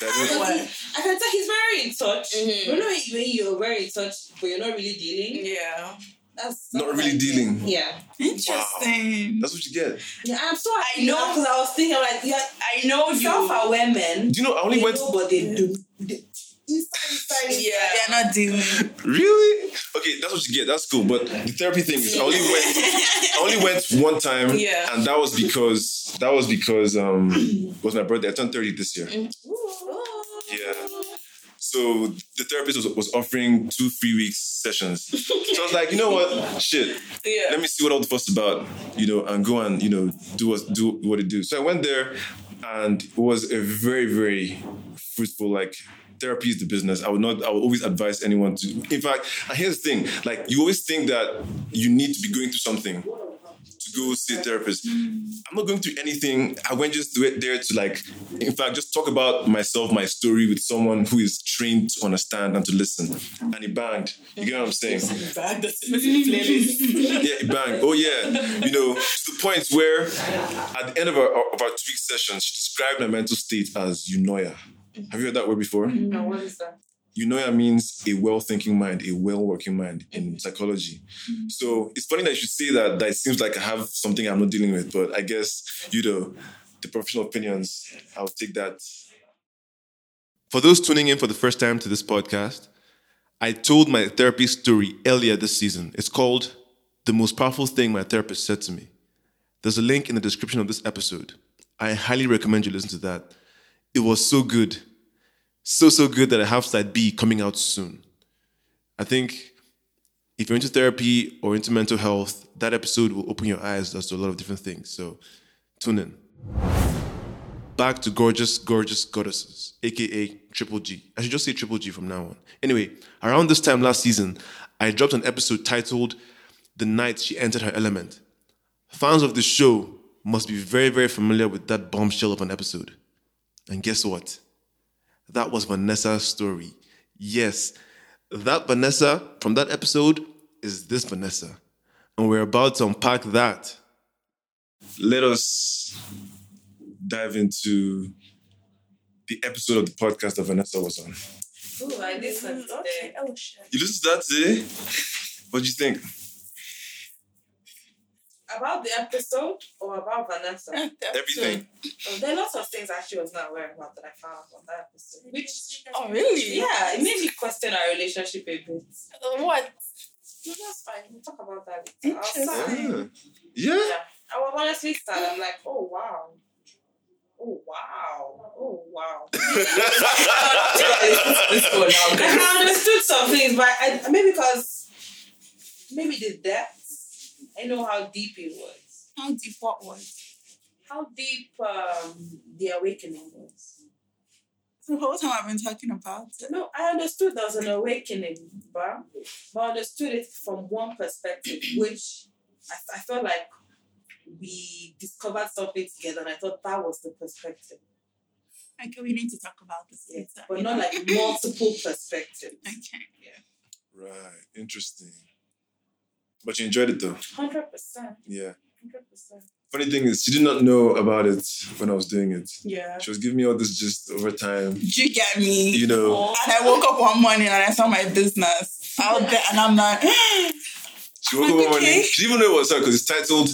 that Because he- I can tell he's very in touch. Mhm. You know when you're very in touch, but you're not really dealing. Yeah. That's Not really like- dealing. Yeah. Interesting. that's what you get. Yeah. I'm so I know. because I was thinking like, yeah, I know you. self-aware men. Do you know? I only They went. know, but they do. They, inside, inside, inside. Yeah. They're not dealing. Really? Okay, that's what you get. That's cool. But the therapy thing is, I only went. I only went one time, Yeah. and that was because that was because um it was my birthday. I turned thirty this year. Yeah. So the therapist was, was offering two free weeks sessions. So I was like, you know what? Shit. Yeah. Let me see what all the fuss about, you know, and go and you know do what do what it do. So I went there, and it was a very very fruitful like. Therapy is the business. I would not. I would always advise anyone to. In fact, and here's the thing: like you always think that you need to be going through something to go see a therapist. Mm. I'm not going through anything. I went just to it there to like, in fact, just talk about myself, my story with someone who is trained to understand and to listen. And he banged. You get what I'm saying? Bag the playlist. Yeah, he banged. Oh yeah. You know, to the point where at the end of our of our two week session, she described my mental state as eunoia. Have you heard that word before? No, what is that? Eunoia means a well-thinking mind, a well-working mind in psychology. Mm-hmm. So it's funny that you should say that. That it seems like I have something I'm not dealing with, but I guess you know the professional opinions. I'll take that. For those tuning in for the first time to this podcast, I told my therapy story earlier this season. It's called "The Most Powerful Thing My Therapist Said to Me." There's a link in the description of this episode. I highly recommend you listen to that. It was so good so so good that I have side B coming out soon. I think if you're into therapy or into mental health, that episode will open your eyes as to a lot of different things. So tune in. Back to gorgeous, gorgeous goddesses, aka Triple G. I should just say Triple G from now on. Anyway, around this time last season, I dropped an episode titled The Night She Entered Her Element. Fans of the show must be very, very familiar with that bombshell of an episode. And guess what? That was Vanessa's story. Yes, that Vanessa from that episode is this Vanessa. And we're about to unpack that. Let us dive into the episode of the podcast that Vanessa was on. Ooh, I listened Okay. today. Oh shit. You listened to that today? What do you think? About the episode or about Vanessa? Everything. Oh, there are lots of things I actually was not aware about that I found out on that episode. Which, Oh really? yeah, it made me question our relationship a bit. Uh, What? No, that's fine. We'll talk about that later. I was sad. Interesting. Yeah. Yeah. Yeah. I was honestly sad. I'm like, oh wow. Oh wow. Oh wow. I understood some things, but I, maybe because maybe the depth. I know how deep it was. How deep what was? how deep um, the awakening was. The whole time I've been talking about it. No, I understood there was an awakening, but, but I understood it from one perspective, which I, I felt like we discovered something together, and I thought that was the perspective. Okay, we need to talk about this Yes, later. but not like multiple perspectives. Okay. Yeah. Right. Interesting. But you enjoyed it though. Hundred percent, Yeah. hundred percent. Funny thing is, she did not know about it when I was doing it. Yeah. She was giving me all this just over time. Did you get me? You know, And I woke up one morning and I saw my business out there, and I'm like, she woke up one morning. She didn't even know it was her because it's titled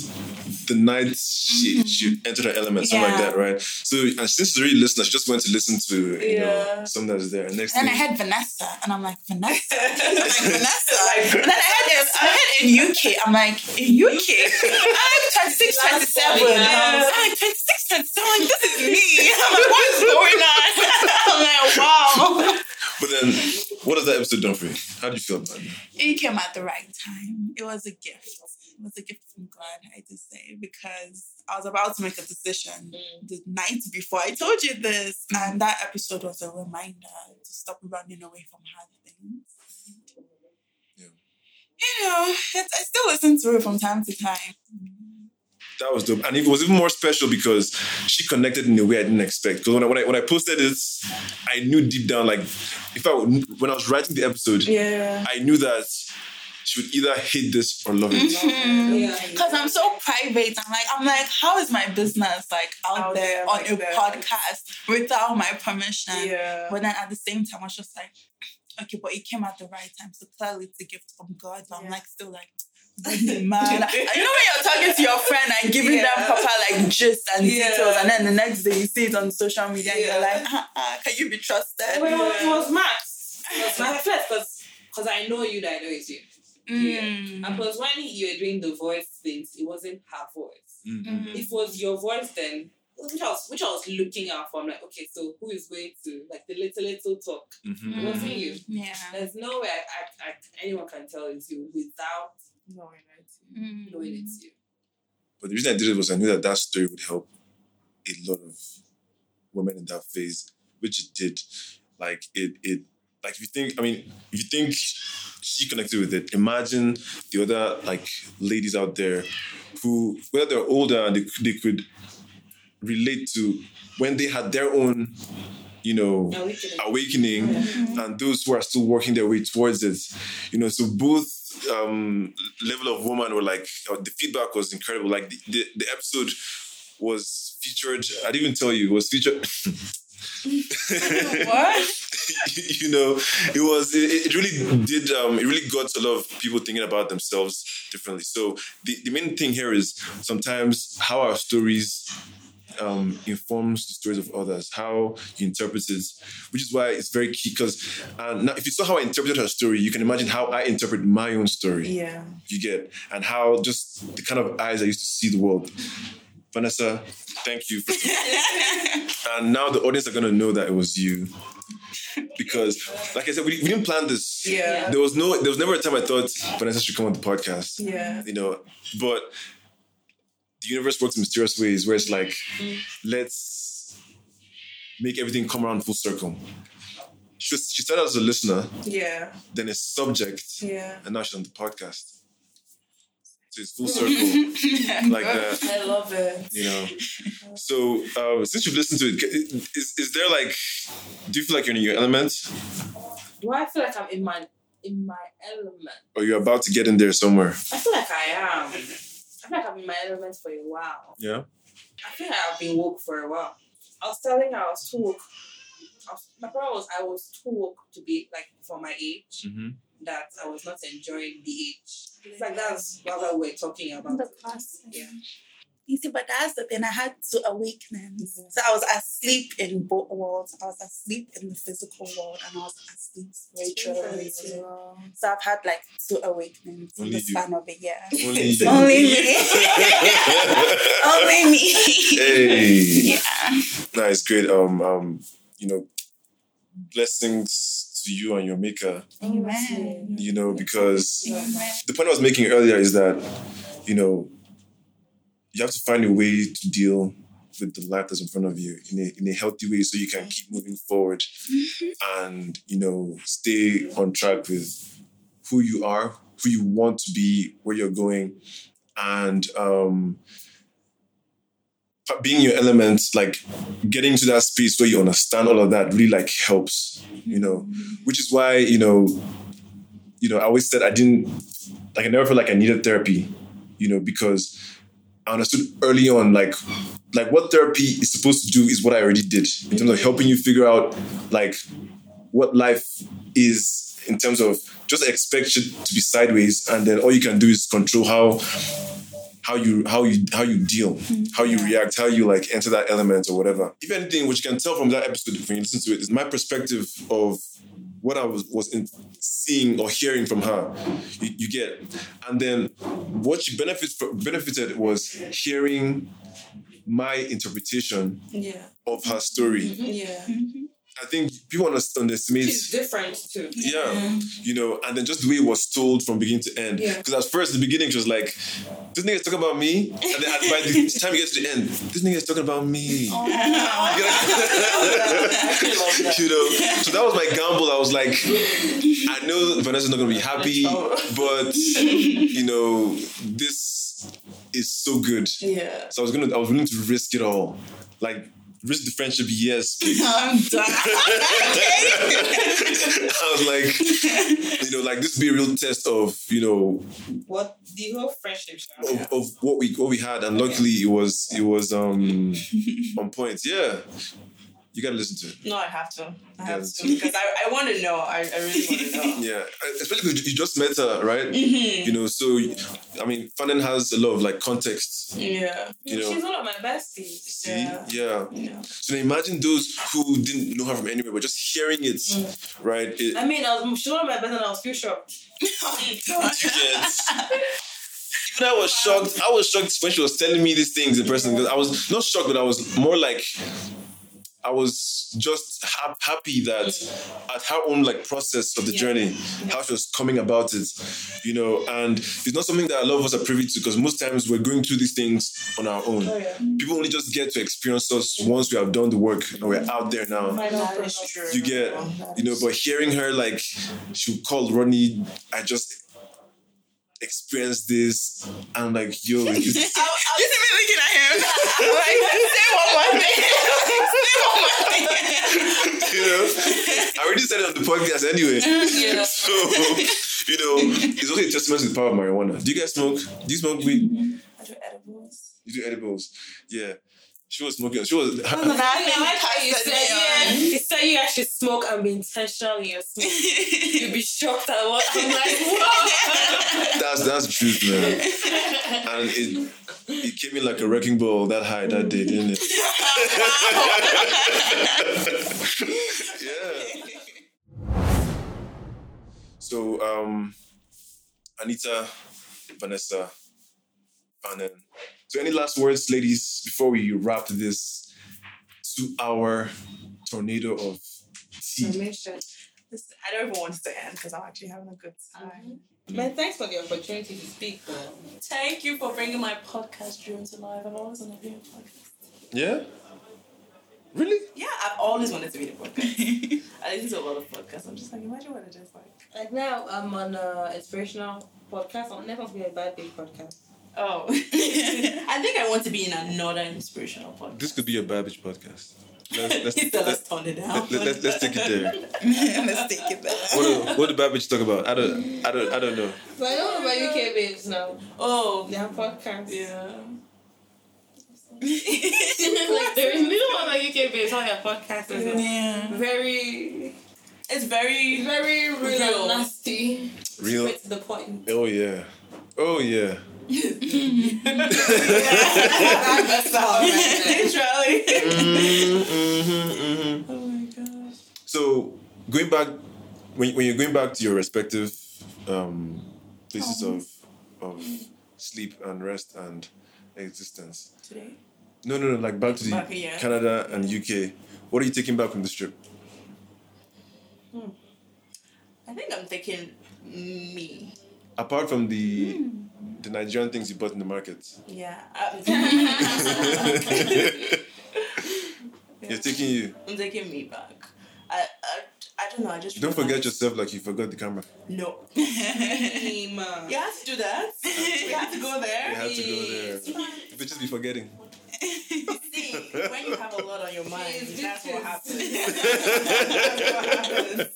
"The Night She She mm-hmm. Entered Her Element," something like that, right? So, and since she's already listener, she just went to listen to you know Yeah. something that's there. And next then I had Vanessa, and I'm like, Vanessa? I'm like, Vanessa? and then I heard, it, I had in UK, I'm like, in UK? I'm like, 26, 27. boy, I'm like, 26, 27, this is me. I'm like, what is going on? I'm like, wow. but then, what has that episode done for you? How do you feel about it? It came at the right time. It was a gift. It was a gift from God, I just say, because I was about to make a decision Mm. the night before I told you this. And that episode was a reminder to stop running away from hard things. Yeah. You know, it, I still listen to it from time to time. That was dope, and it was even more special because she connected in a way I didn't expect. Because when I, when I when I posted this, I knew deep down, like, if I when I was writing the episode, Yeah. I knew that she would either hate this or love it. Mhm. Yeah, Because I'm so private. I'm like, I'm like, how is my business like out, Out there, there on like a that. podcast without my permission? Yeah. But then at the same time, I was just like, okay, but it came at the right time. So clearly it's a gift from God. But I'm like, still like, man. you know when you're talking to your friend and giving them Yeah. proper like gist and Yeah. details, and then the next day you see it on social media and you're like, ah, ah, can you be trusted? Well, it was, it was Max. It was Max first, because because I know you that I know it's you. Mm. And plus, when you were doing the voice things, it wasn't her voice. Mhm. Mm. If it was your voice, then which I was which I was looking out for. I'm like, okay, so who is going to like the little little talk? Mhm. It wasn't you. Yeah. There's no way I, I, I, anyone can tell it's you without No, I Mm. knowing it's you. But the reason I did it was I knew that that story would help a lot of women in that phase, which it did. Like it, it, like if you think, I mean, if you think she connected with it, imagine the other like ladies out there who, whether they're older they, they could relate to when they had their own, you know, Awakening. awakening and those who are still working their way towards it. You know, so both um level of woman were like uh, the feedback was incredible. Like the, the, the episode was featured, I didn't even tell you, it was featured What? you know, it was it, it really did um it really got a lot of people thinking about themselves differently. So the, the main thing here is sometimes how our stories um, informs the stories of others, how you interpret it, which is why it's very key. Because uh, now, if you saw how I interpreted her story, you can imagine how I interpret my own story. Yeah. You get, and how just the kind of eyes I used to see the world. Vanessa, thank you. For, and uh, now the audience are gonna know that it was you, because, like I said, we, we didn't plan this. Yeah. There was no, there was never a time I thought Vanessa should come on the podcast Yeah. you know but the universe works in mysterious ways where it's like mm-hmm. let's make everything come around full circle she, was, she started as a listener Yeah. then a subject Yeah. and now she's on the podcast it's full circle like that I love it. you know so uh, since you've listened to it is, is there like do you feel like you're in your element Do I feel like I'm in my in my element? or you're about to get in there somewhere I feel like I am. I feel like I'm in my element for a while. yeah I feel like I've been woke for a while. I was telling her I was too woke. I was, my problem was I was too woke to be like for my age mm-hmm. That I was not enjoying the age. It's like that's what we we're talking about. the process. Yeah. You see, but that's the thing. I had two awakenings. So I was asleep in both worlds. I was asleep in the physical world and I was asleep spiritually. too. So I've had like two awakenings in Only the you. span of a year. Only. Only me. Only me. hey Yeah. No, it's great. Um, um, you know, blessings to you and your maker. Amen. You know, because Amen. the point I was making earlier is that, you know, you have to find a way to deal with the life that's in front of you in a, in a healthy way so you can keep moving forward and you know stay on track with who you are who you want to be where you're going and um being your element like getting to that space where you understand all of that really like helps you know? Which is why you know you know i always said i didn't like i never felt like i needed therapy you know because i understood early on like like what therapy is supposed to do is what i already did in terms of helping you figure out like what life is in terms of just expect shit to be sideways and then all you can do is control how how you how you how you deal, mm-hmm. how you react, how you like enter that element or whatever. If anything, which you can tell from that episode when you listen to it, is my perspective of what I was was in, seeing or hearing from her. You, you get, and then what she benefits benefited was hearing my interpretation Yeah. of her story. Mm-hmm. Yeah. Mm-hmm. I think people underestimate It's different too. yeah, mm-hmm. you know, and then just the way it was told from beginning to end. Yeah. Because at first, the beginning, she was like, "This nigga is talking about me," and then at- by the time you get to the end, this nigga is talking about me. Oh. you know, so that was my gamble. I was like, I know Vanessa's not gonna be happy, but you know, this is so good. Yeah. So I was gonna, I was willing to risk it all, like risk the friendship, yes. I'm done. I was like, you know, like this would be a real test of, you know, What the whole friendship. of, of what we what we had, and luckily it was it was um on point. Yeah, you gotta listen to it. No, I have to. I have to because I, I want to know. I, I really want to know. Yeah, especially because you just met her, right? Mm-hmm. You know, so I mean, Fanen has a lot of like context. Yeah. You know, She's one of my besties. see, Yeah. yeah. Yeah. So now imagine those who didn't know her from anywhere, but just hearing it, Mm. right? It, I mean, I was, she's one of my besties and I was feel shocked. you get. Even I was shocked. I was shocked when she was telling me these things in person because I was not shocked, but I was more like I was just hap- happy that at her own like process of the journey, how she was coming about it, you know, and it's not something that a lot of us are privy to because most times we're going through these things on our own. Oh, People only just get to experience us once we have done the work and we're out there now. That is true. You get, you know, but hearing her like she called call Rodney, I just experienced this. I'm like, yo, this, You see me looking at him. I'm like, say one more thing. say one more thing. you know, I already said it on the podcast anyway. Yeah. So, you know, it's only a testament to the power of marijuana. Do you guys smoke? Do you smoke weed? I do edibles. You do edibles? Yeah. She was smoking. She was. I like how you said, yeah, Leon. you said you actually smoke and be intentional in your smoke. You'd be shocked at what I'm like, whoa. That's that's the truth, man. And it it came in like a wrecking ball that high that day, didn't it? yeah. So um Anita, Vanessa, Fanen. So any last words, ladies, before we wrap this two hour tornado of tea? Information. Listen, I don't even want to end because I'm actually having a good time. Mm-hmm. Man, thanks for the opportunity to speak. Though. Thank you for bringing my podcast dream to life. I've always wanted to be a podcast. Yeah? Really? Yeah, I've always wanted to be a podcast. I listen to a lot of podcasts. I'm just like, imagine what it is like. Like now, I'm on an inspirational podcast. I'm never going to be a bad day podcast. Oh, I think I want to be in another inspirational podcast. This could be a Babbage podcast. Let's, let's, let's let's, turn it down. let, let, let's take it there. Let's take it back. What do, what do Babbage talk about? I don't I don't I don't know. So I know about UK babes now. Oh, They have podcasts. yeah. like there is little one about UK babes on their podcast. Is Yeah. very, It's very, very real, Real. nasty. Real Straight to the point. Oh yeah. Oh yeah. That's how literally. Oh my gosh. So going back when, when you're going back to your respective um, places of of sleep and rest and existence. Today. No, no, no. Like back to the Back, yeah. Canada and UK. What are you taking back from this trip? I think I'm thinking me. Apart from the hmm. the Nigerian things you bought in the market, Yeah. You're taking you. I'm taking me back. I, I, I don't know. I just Don't forget yourself like you forgot the camera. No. Team, You have to do that. you have to go there. You have to go there. You could just be forgetting. See, when you have a lot on your mind, that's what happens. that's what happens.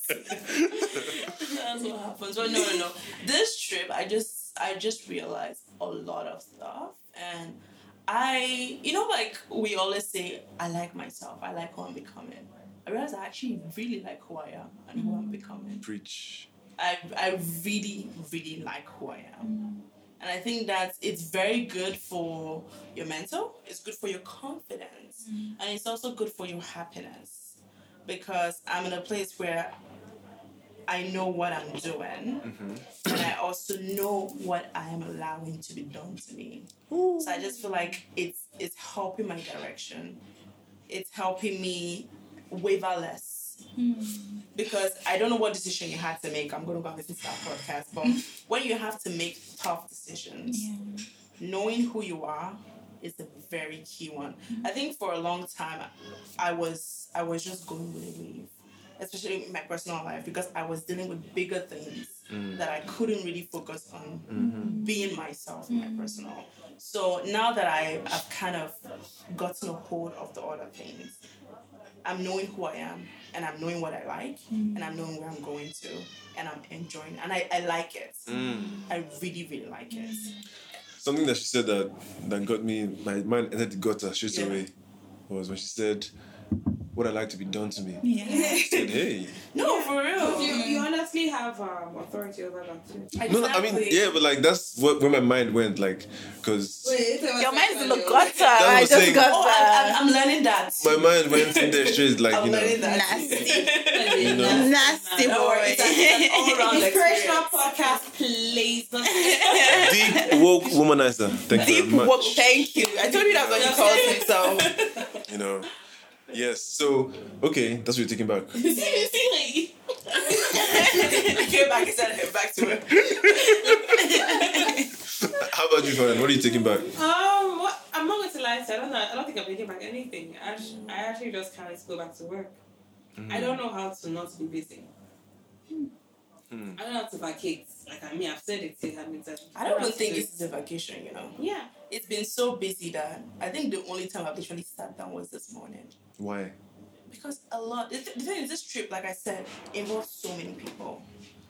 That's what happens. But no, no, no. This trip, I just, I just realized a lot of stuff, and I, you know, like we always say, I like myself. I like who I'm becoming. I realized I actually really like who I am and who I'm mm-hmm. becoming. Preach. I, I really, really like who I am. Mm-hmm. And I think that it's very good for your mental, it's good for your confidence, mm-hmm. and it's also good for your happiness. Because I'm in a place where I know what I'm doing, mm-hmm. and I also know what I am allowing to be done to me. So I just feel like it's it's helping my direction. It's helping me waver less. Hmm. Because I don't know what decision you had to make. I'm gonna go and listen to that podcast. But when you have to make tough decisions, knowing who you are is a very key one. Hmm. I think for a long time I was I was just going with the wave. Especially in my personal life mm-hmm. because I was dealing with bigger things mm-hmm. that I couldn't really focus on mm-hmm. being myself in my personal. So now that I have kind of gotten a hold of the other things, I'm knowing who I am and I'm knowing what I like and I'm knowing where I'm going to and I'm enjoying and I, I like it. Mm. I really, really like it. Something that she said that that got me my mind entered the gutter straight Yeah. away was when she said, "What I like to be done to me." Yeah. Said, "Hey." No, for real. You, you honestly have um, authority over that too. No, no, I mean, yeah, but like that's what where my mind went, like, because Your mind's in the gutter. I I'm just saying. got Oh, that. I'm, I'm, I'm learning that. my mind went in there straight, like I'm you know. Nasty. You know? Nasty Don't worry, boy. it's, a, an all-round Inspirational podcast, please. Deep woke womanizer. Thank you Deep very much. work. Thank you. I told you that's what you called me. So You know. Yes. So okay, that's what you're taking back. I came back and said back to it. How about you, Fran? What are you taking back? Um, what, I'm not going to lie to you. I don't know. I don't think I'm taking back anything. I, act- I actually just can't wait to go back to work. I don't know how to not be busy. Hmm. I don't know how to vacate. Like I mean, I've said it to how many times. I don't know even think this is a vacation, you know. Yeah. It's been so busy that I think the only time I've literally sat down was this morning. Why? Because a lot, the, th- the thing is, this trip, like I said, involves so many people.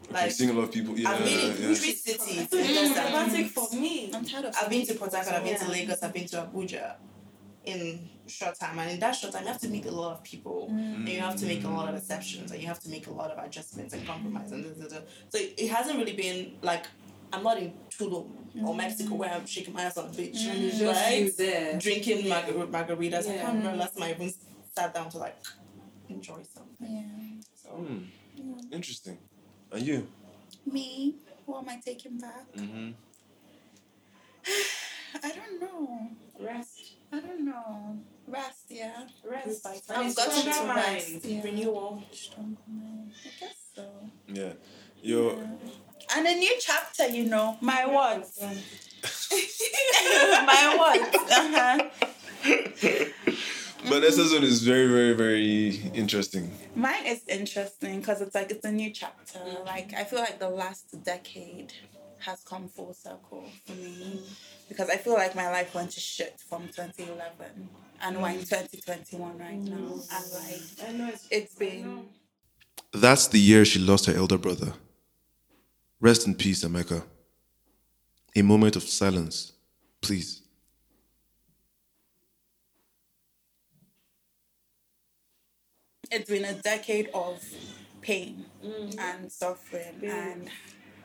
You're Like, seeing a lot of people. Yeah, I've been in yeah. three cities. It's in less traumatic for me. I'm tired of. I've been to Port Harcourt, I've been to Lagos, I've been to Abuja in short time. And in that short time, you have to meet a lot of people. Mm. And you have to make a lot of mm. exceptions. And you have to make a lot of adjustments and compromise. And da, da, da. So it, it hasn't really been like, I'm not in Tulum or mm. Mexico where I'm shaking my ass on the beach. It's just Right? you there. Drinking margar- margaritas. I can't remember last time I even sat down to like enjoy something. Yeah. So Hmm. Interesting. And you? Me? What am I taking back? Mm-hmm. I don't know. Rest. I don't know. Rest, yeah. Rest. I've I've gotten Stronger to mind. rest. Yeah. renewal. Stronger. I guess so. Yeah. You're. And a new chapter, you know. My what? My what? Uh-huh. Vanessa's one is very, very, very interesting. Mine is interesting because it's like it's a new chapter. Like I feel like the last decade has come full circle for me because I feel like my life went to shit from 2011 and we're in 2021 right now. And like I know it's. it's been That's the year she lost her elder brother. Rest in peace, Emeka. A moment of silence, please. It's been a decade of pain mm-hmm. and suffering and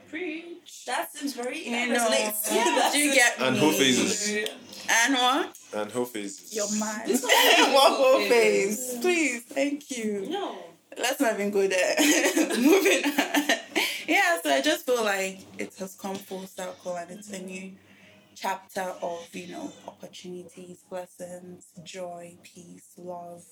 Preach. That seems very you that know resonates. do you get And me? whole phases. and what And whole faces. your mind This what whole Yeah. please thank you No. let's not even go there. Moving on. Yeah, so I just feel like it has come full circle and it's a mm-hmm. new chapter of, you know, opportunities, blessings, joy, peace, love,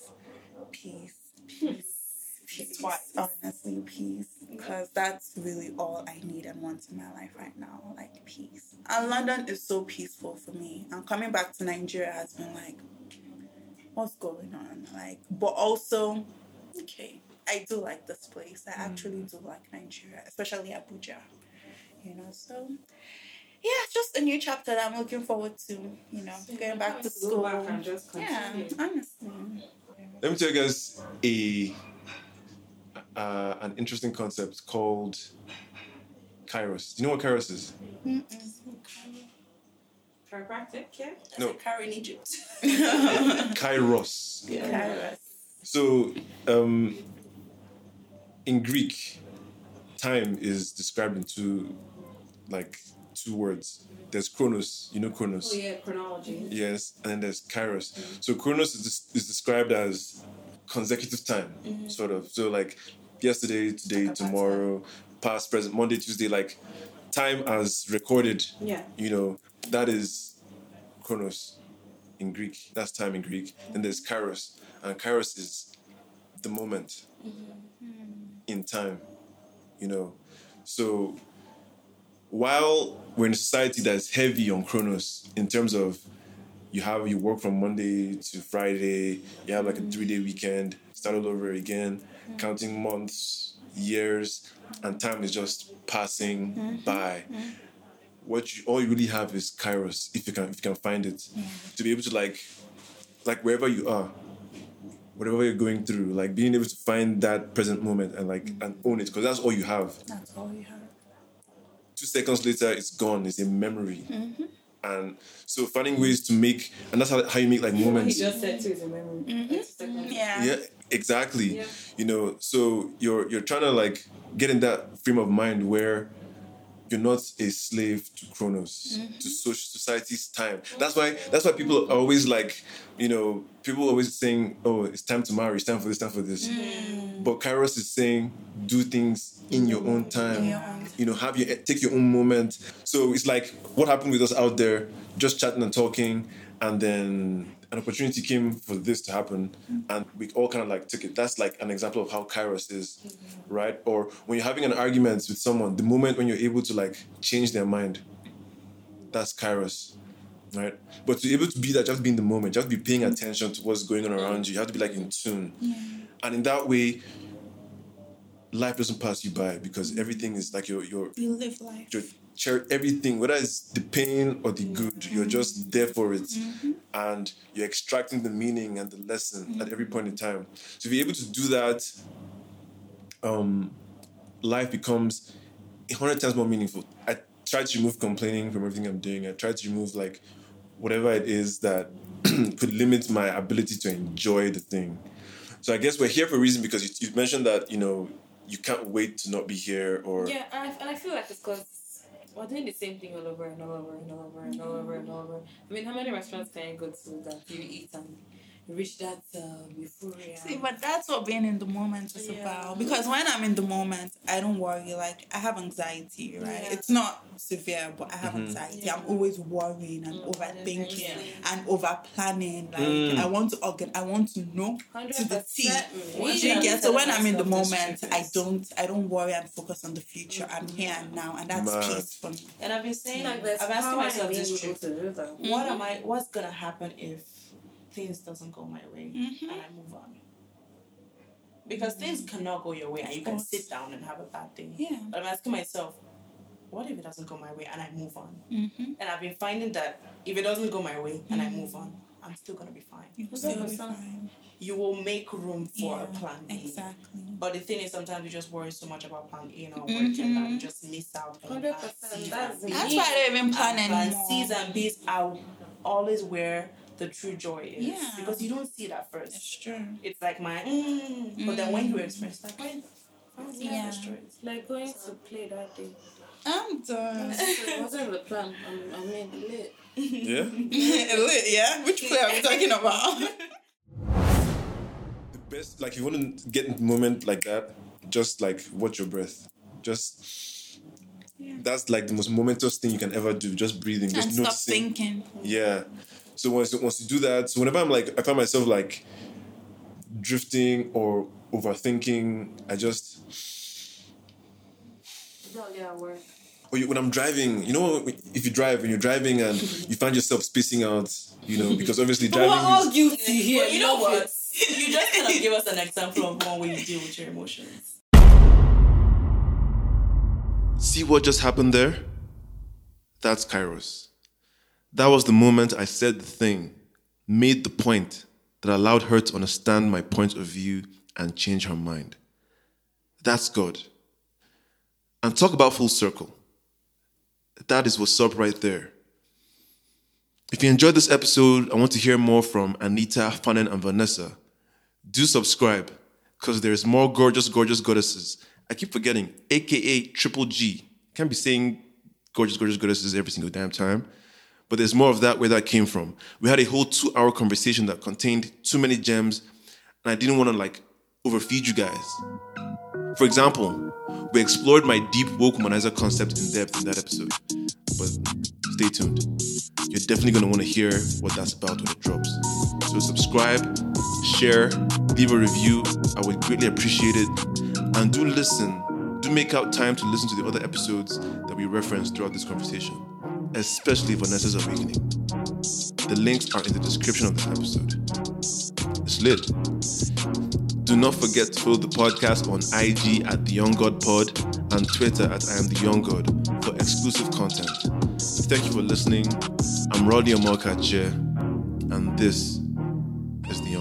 peace, peace, peace. Twice. Honestly, peace. because that's really all I need and want in my life right now, like peace. And London is so peaceful for me. And coming back to Nigeria has been like, what's going on? Like, but also, okay, I do like this place. I mm-hmm. actually do like Nigeria, especially Abuja. You know, so yeah, just a new chapter that I'm looking forward to. You know, going back to school. back and just Yeah, honestly. Let me tell you guys a uh, an interesting concept called Kairos. Do you know what Kairos is? Chiropractic, yeah. No. Car in Egypt. Kairos. Kairos. So, um, in Greek, time is described in two, like two words. There's chronos. You know chronos. Oh yeah, chronology. Yes, and then there's kairos. So chronos is, is described as consecutive time, sort of. So like yesterday, today, Like tomorrow, past, present, Monday, Tuesday, like time as recorded. Yeah. You know that is chronos in Greek. That's time in Greek. And there's kairos, and kairos is the moment in time. You know, so while we're in a society that's heavy on chronos in terms of you have you work from Monday to Friday, you have like a three day mm-hmm. weekend, start all over again, mm-hmm. counting months, years, and time is just passing mm-hmm. by. What you all you really have is kairos, if you can if you can find it. To be able to like like wherever you are, whatever you're going through, like being able to find that present moment and like and own it, because that's all you have. That's all you have. Two seconds later it's gone. It's a memory. Mm-hmm. And so finding ways to make and that's how, how you make like What he just said too is a memory. Mm-hmm. It's the second- Yeah. yeah exactly. Yeah. you know so you're you're trying to like get in that frame of mind where you're not a slave to chronos to mm-hmm. social society's time. Mm-hmm. That's why that's why people are always like you know people always saying oh it's time to marry it's time for this time for this. Mm-hmm. Mm. But kairos is saying do things in your own time. Your own you know have your take your own moment. So it's like what happened with us out there just chatting and talking and then an opportunity came for this to happen and we all kind of like took it. That's like an example of how kairos is right? Or when you're having an argument with someone the moment when you're able to like change their mind that's kairos right? But to be able to be that just be in the moment. Just be paying attention to what's going on around you. You have to be like in tune. And in that way life doesn't pass you by because everything is like your your You live life. your cher- everything, whether it's the pain or the good, you're just there for it, and you're extracting the meaning and the lesson at every point in time. So if you're able to do that, um, life becomes a hundred times more meaningful. I try to remove complaining from everything I'm doing. I try to remove like whatever it is that could limit my ability to enjoy the thing. So I guess we're here for a reason because you, you mentioned that you know you can't wait to not be here or Yeah, and I, and I feel like it's because we're doing the same thing all over and all over and all over and all over and all over. I mean, how many restaurants can you go to that you eat and reach that um, euphoria? See, but that's what being in the moment is Yeah. about. Because when I'm in the moment, I don't worry. Like I have anxiety, right? Yeah. It's not severe, but I have anxiety. Yeah. I'm always worrying and overthinking Yeah. and over planning. Like Mm. I want to organ, I want to know to the T. 100%. Yeah. So when I'm in the Self-destructive moment, I don't I don't worry and focus on the future. I'm here and now, and that's Mad. peace for me. And I've been saying, like there's I've asked myself this able trip. to do that. What am I? What's gonna happen if things doesn't go my way Mhm. and I move on? Because things cannot go your way, and you can sit down and have a bad day. Yeah. But I'm asking myself, what if it doesn't go my way and I move on? Mm-hmm. And I've been finding that if it doesn't go my way and I move on, I'm still gonna be fine. You still be 100%. fine. You will make room for a plan B. Exactly. But the thing is, sometimes you just worry so much about plan A not working that you just miss out on plan 100%, C's that's. That's why I don't even plan And plan anymore. C's and B's are always where the true joy is. Yeah. Because you don't see it at first. It's true. It's like my, mm, but then when you experience like, why? why was I Yeah. Like going to play that day. I'm done. it wasn't the plan. I'm, I mean, lit. yeah. Lit, yeah? Which player are we talking about? the best like you want to get in the moment like that just like watch your breath just that's like the most momentous thing you can ever do just breathing just and stop noticing thinking. yeah so once once you do that so whenever i'm like i find myself like drifting or overthinking i just Yeah, work. Or you, when I'm driving, you know, if you drive and you're driving and you find yourself spacing out, you know, because obviously We're driving all is, guilty here. But you know what? you just kind of give us an example of one way you deal with your emotions. See what just happened there? That's Kairos. That was the moment I said the thing, made the point that allowed her to understand my point of view and change her mind. That's God. And talk about full circle. That is what's up right there. If you enjoyed this episode, I want to hear more from Anita, Fanen, and Vanessa. Do subscribe because there's more gorgeous, gorgeous goddesses. I keep forgetting, aka Triple G. Can't be saying gorgeous, gorgeous goddesses every single damn time. But there's more of that where that came from. We had a whole two hour conversation that contained too many gems, and I didn't want to like overfeed you guys. For example, we explored my deep woke womanizer concept in depth in that episode. But stay tuned. You're definitely going to want to hear what that's about when it drops. So subscribe, share, leave a review. I would greatly appreciate it. And do listen. Do make out time to listen to the other episodes that we referenced throughout this conversation, especially Vanessa's Awakening. The links are in the description of this episode. It's lit. Do not forget to follow the podcast on IG at The Young God Pod and Twitter at I Am The Young God for exclusive content. Thank you for listening. I'm Rodney Amokache, and this is The Young